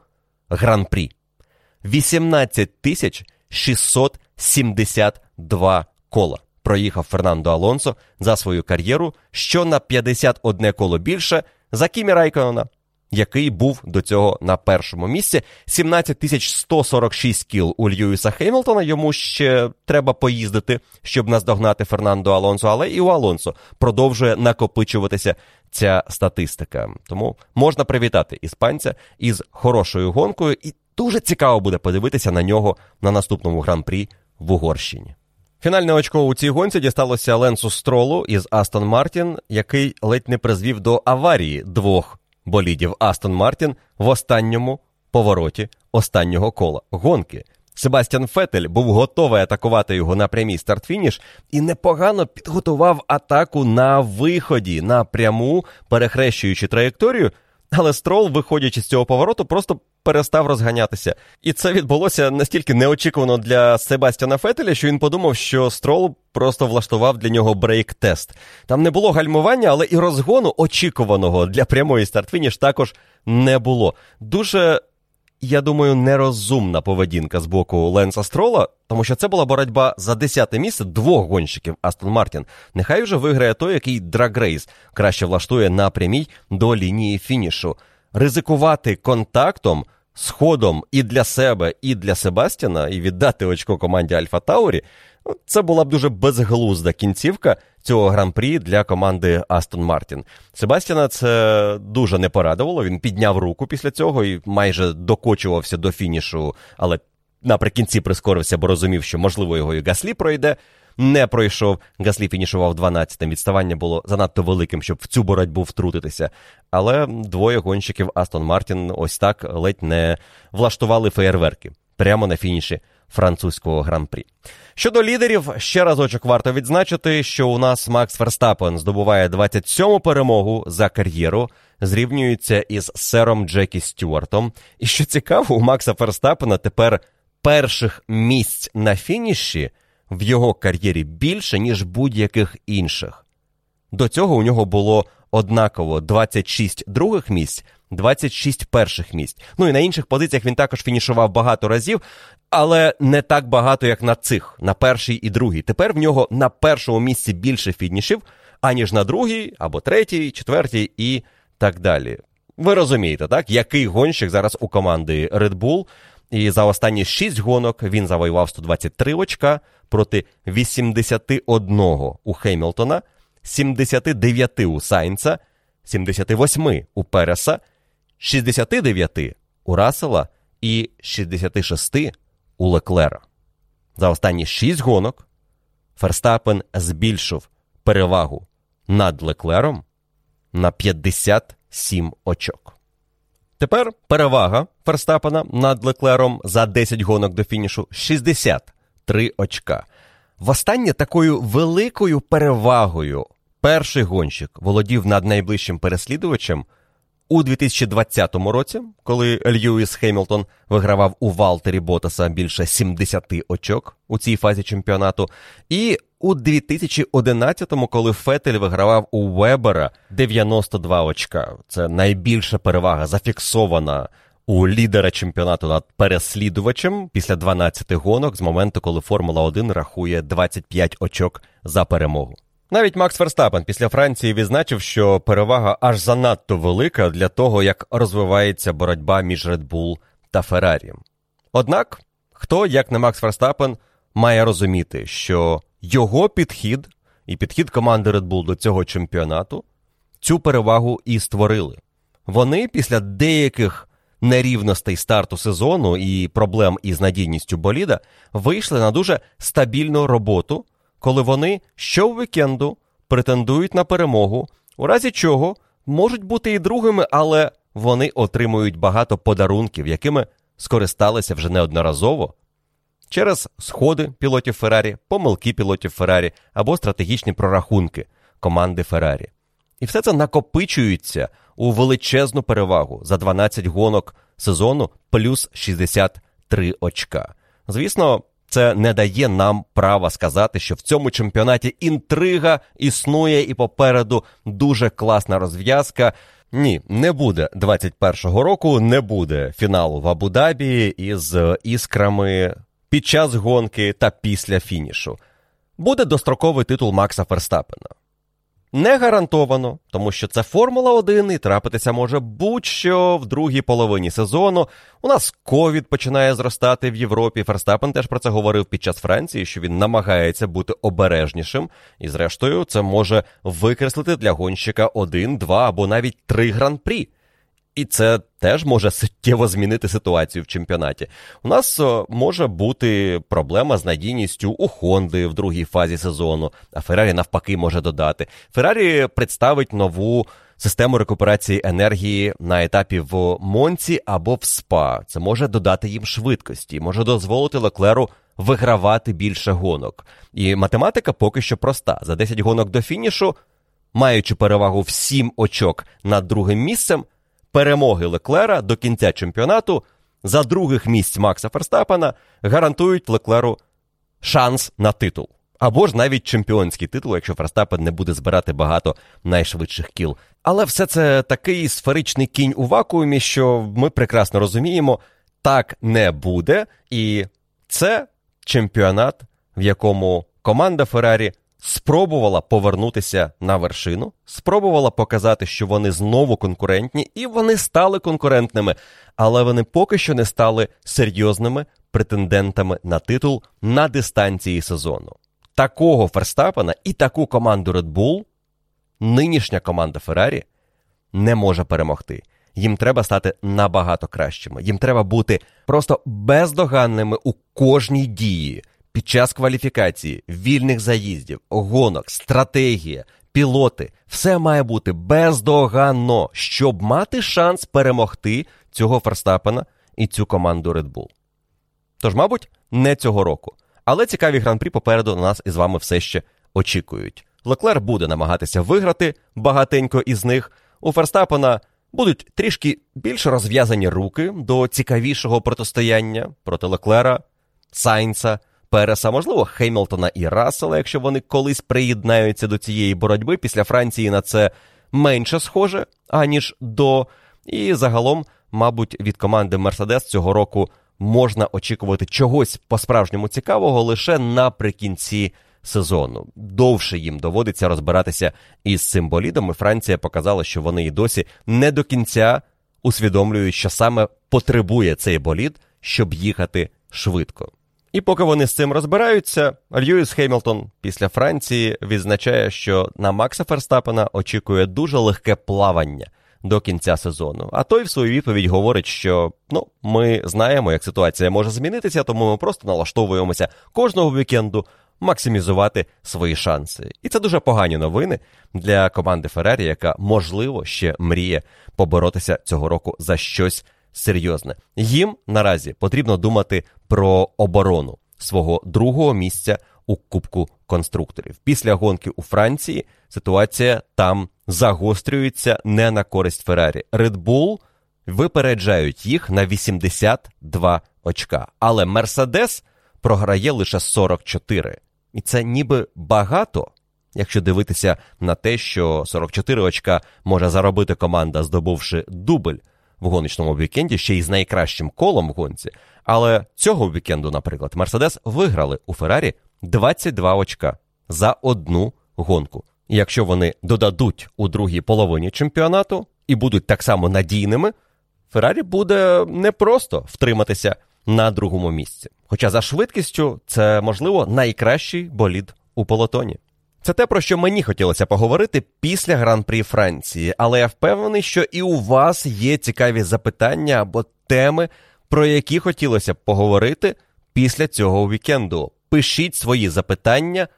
гран-прі 18 тисяч 672 кола. Проїхав Фернандо Алонсо за свою кар'єру, що на 51 коло більше за Кімі Райконена, який був до цього на першому місці. 17 146 кіл у Льюіса Хеймлтона. Йому ще треба поїздити, щоб наздогнати Фернандо Алонсо, але і у Алонсо продовжує накопичуватися ця статистика. Тому можна привітати іспанця із хорошою гонкою, і дуже цікаво буде подивитися на нього на наступному гран-прі в Угорщині. Фінальне очко у цій гонці дісталося Ленсу Стролу із Астон Мартін, який ледь не призвів до аварії двох болідів Астон Мартін в останньому повороті останнього кола гонки. Себастьян Фетель був готовий атакувати його на прямій старт-фініш і непогано підготував атаку на виході на пряму, перехрещуючи траєкторію. Але строл, виходячи з цього повороту, просто перестав розганятися. І це відбулося настільки неочікувано для Себастьяна Фетеля, що він подумав, що строл просто влаштував для нього brake test. Там не було гальмування, але і розгону очікуваного для прямої старт-фініш також не було. Дуже я думаю, нерозумна поведінка з боку Ленса Строла, тому що це була боротьба за десяте місце двох гонщиків Астон Мартін. Нехай вже виграє той, який драгрейс краще влаштує на прямій до лінії фінішу. Ризикувати контактом, сходом і для себе, і для Себастьяна, і віддати очко команді Альфа Таурі. Ну, це була б дуже безглузда кінцівка цього гран-прі для команди Астон Мартін. Себастьяна це дуже не порадувало. Він підняв руку після цього і майже докочувався до фінішу, але наприкінці прискорився, бо розумів, що можливо його і Гаслі пройде. Не пройшов. Гаслі фінішував 12-тим. Відставання було занадто великим, щоб в цю боротьбу втрутитися. Але двоє гонщиків Астон Мартін ось так ледь не влаштували феєрверки прямо на фініші французького гран-прі. Щодо лідерів, ще разочок варто відзначити, що у нас Макс Ферстапен здобуває 27-му перемогу за кар'єру, зрівнюється із сером Джекі Стюартом. І що цікаво, у Макса Ферстапена тепер перших місць на фініші в його кар'єрі більше, ніж будь-яких інших. До цього у нього було однаково 26 других місць, 26 перших місць. Ну і на інших позиціях він також фінішував багато разів, але не так багато, як на цих, на перший і другий. Тепер в нього на першому місці більше фінішів, аніж на другій, або третій, четвертій і так далі. Ви розумієте, так? Який гонщик зараз у команди Red Bull. І за останні 6 гонок він завоював 123 очка проти 81 у Хеймлтона, 79 у Сайнца, 78 у Переса, 69 у Рассела і 66 у Леклера. За останні 6 гонок Ферстапен збільшив перевагу над Леклером на 57 очок. Тепер перевага Ферстапена над Леклером за 10 гонок до фінішу 63 очка. Востаннє такою великою перевагою перший гонщик володів над найближчим переслідувачем у 2020 році, коли Льюіс Хемілтон вигравав у Валтері Ботаса більше 70 очок у цій фазі чемпіонату, і у 2011-му, коли Фетель вигравав у Вебера 92 очка. Це найбільша перевага зафіксована у лідера чемпіонату над переслідувачем після 12 гонок з моменту, коли Формула 1 рахує 25 очок за перемогу. Навіть Макс Ферстапен після Франції відзначив, що перевага аж занадто велика для того, як розвивається боротьба між Red Bull та Феррарі. Однак, хто, як не Макс Ферстапен, має розуміти, що його підхід і підхід команди Red Bull до цього чемпіонату цю перевагу і створили. Вони після деяких нерівностей старту сезону і проблем із надійністю боліда вийшли на дуже стабільну роботу, коли вони щовікенду претендують на перемогу, у разі чого можуть бути і другими, але вони отримують багато подарунків, якими скористалися вже неодноразово через сходи пілотів Феррарі, помилки пілотів Феррарі або стратегічні прорахунки команди Феррарі. І все це накопичується у величезну перевагу за 12 гонок сезону плюс 63 очка. Звісно, це не дає нам права сказати, що в цьому чемпіонаті інтрига існує і попереду дуже класна розв'язка. Ні, не буде 21-го року, не буде фіналу в Абу-Дабі із іскрами під час гонки та після фінішу. Буде достроковий титул Макса Ферстапена. Не гарантовано, тому що це Формула 1 і трапитися може будь-що в другій половині сезону. У нас ковід починає зростати в Європі. Ферстапен теж про це говорив під час Франції, що він намагається бути обережнішим, і, зрештою, це може викреслити для гонщика один, два або навіть три гран-прі. І це теж може суттєво змінити ситуацію в чемпіонаті. У нас може бути проблема з надійністю у Хонди в другій фазі сезону, а Феррарі навпаки може додати. Феррарі представить нову систему рекуперації енергії на етапі в Монці або в СПА. Це може додати їм швидкості, може дозволити Леклеру вигравати більше гонок. І математика поки що проста: за 10 гонок до фінішу, маючи перевагу в 7 очок над другим місцем перемоги Леклера до кінця чемпіонату за других місць Макса Ферстапена гарантують Леклеру шанс на титул. Або ж навіть чемпіонський титул, якщо Ферстапен не буде збирати багато найшвидших кіл. Але все це такий сферичний кінь у вакуумі, що ми прекрасно розуміємо, так не буде. І це чемпіонат, в якому команда Феррарі спробувала повернутися на вершину, спробувала показати, що вони знову конкурентні, і вони стали конкурентними, але вони поки що не стали серйозними претендентами на титул на дистанції сезону. Такого Ферстапена і таку команду Red Bull нинішня команда Феррарі не може перемогти. Їм треба стати набагато кращими. Їм треба бути просто бездоганними у кожній дії під час кваліфікації, вільних заїздів, гонок, стратегія, пілоти все має бути бездоганно, щоб мати шанс перемогти цього Ферстапена і цю команду Red Bull. Тож, мабуть, не цього року. Але цікаві гран-прі попереду нас із вами все ще очікують. Леклер буде намагатися виграти багатенько із них. У Ферстапена будуть трішки більш розв'язані руки до цікавішого протистояння проти Леклера, Сайнца. Переса, можливо, Хеймлтона і Рассела, якщо вони колись приєднаються до цієї боротьби. Після Франції на це менше схоже, аніж до. І загалом, мабуть, від команди Мерседес цього року можна очікувати чогось по-справжньому цікавого лише наприкінці сезону. Довше їм доводиться розбиратися із цим болідом. І Франція показала, що вони і досі не до кінця усвідомлюють, що саме потребує цей болід, щоб їхати швидко. І поки вони з цим розбираються, Льюіс Хеймлтон після Франції відзначає, що на Макса Ферстапена очікує дуже легке плавання до кінця сезону. А той в свою відповідь говорить, що ну, ми знаємо, як ситуація може змінитися, тому ми просто налаштовуємося кожного вікенду максимізувати свої шанси. І це дуже погані новини для команди Феррарі, яка можливо ще мріє поборотися цього року за щось серйозне. Їм наразі потрібно думати про оборону свого другого місця у Кубку конструкторів. Після гонки у Франції ситуація там загострюється не на користь Феррарі. Red Bull випереджають їх на 82 очка. Але Мерседес програє лише 44. І це ніби багато, якщо дивитися на те, що 44 очка може заробити команда, здобувши дубль в гоночному вікенді, ще й з найкращим колом в гонці. Але цього вікенду, наприклад, Мерседес виграли у Феррарі 22 очка за одну гонку. Якщо вони додадуть у другій половині чемпіонату і будуть так само надійними, Феррарі буде непросто втриматися на другому місці. Хоча за швидкістю це, можливо, найкращий болід у полотоні. Це те, про що мені хотілося поговорити після гран-прі Франції, але я впевнений, що і у вас є цікаві запитання або теми, про які хотілося б поговорити після цього вікенду. Пишіть свої запитання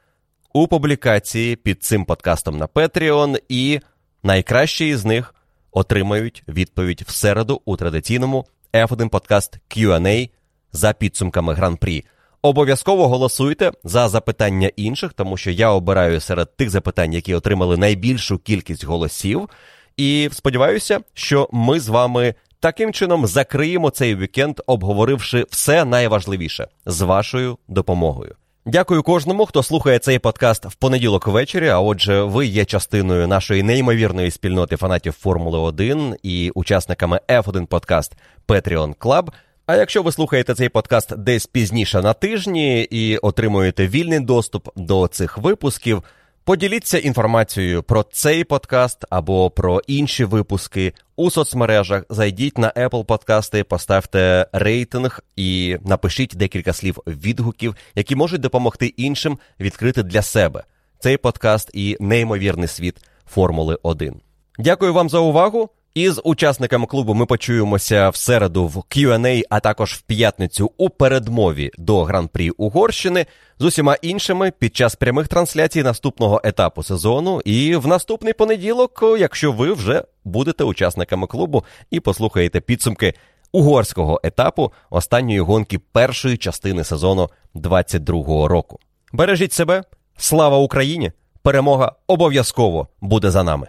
у публікації під цим подкастом на Patreon, і найкращі із них отримають відповідь в середу у традиційному F1 подкаст Q&A за підсумками гран-прі. Обов'язково голосуйте за запитання інших, тому що я обираю серед тих запитань, які отримали найбільшу кількість голосів. І сподіваюся, що ми з вами таким чином закриємо цей вікенд, обговоривши все найважливіше з вашою допомогою. Дякую кожному, хто слухає цей подкаст в понеділок ввечері. А отже, ви є частиною нашої неймовірної спільноти фанатів Формули 1 і учасниками F1 подкаст Patreon Club. А якщо ви слухаєте цей подкаст десь пізніше на тижні і отримуєте вільний доступ до цих випусків, поділіться інформацією про цей подкаст або про інші випуски у соцмережах. Зайдіть на Apple подкасти, поставте рейтинг і напишіть декілька слів відгуків, які можуть допомогти іншим відкрити для себе цей подкаст і неймовірний світ Формули 1. Дякую вам за увагу. Із учасниками клубу ми почуємося в середу в Q&A, а також в п'ятницю у передмові до гран-прі Угорщини з усіма іншими під час прямих трансляцій наступного етапу сезону. І в наступний понеділок, якщо ви вже будете учасниками клубу і послухаєте підсумки угорського етапу останньої гонки першої частини сезону 22-го року. Бережіть себе, слава Україні! Перемога обов'язково буде за нами.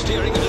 Steering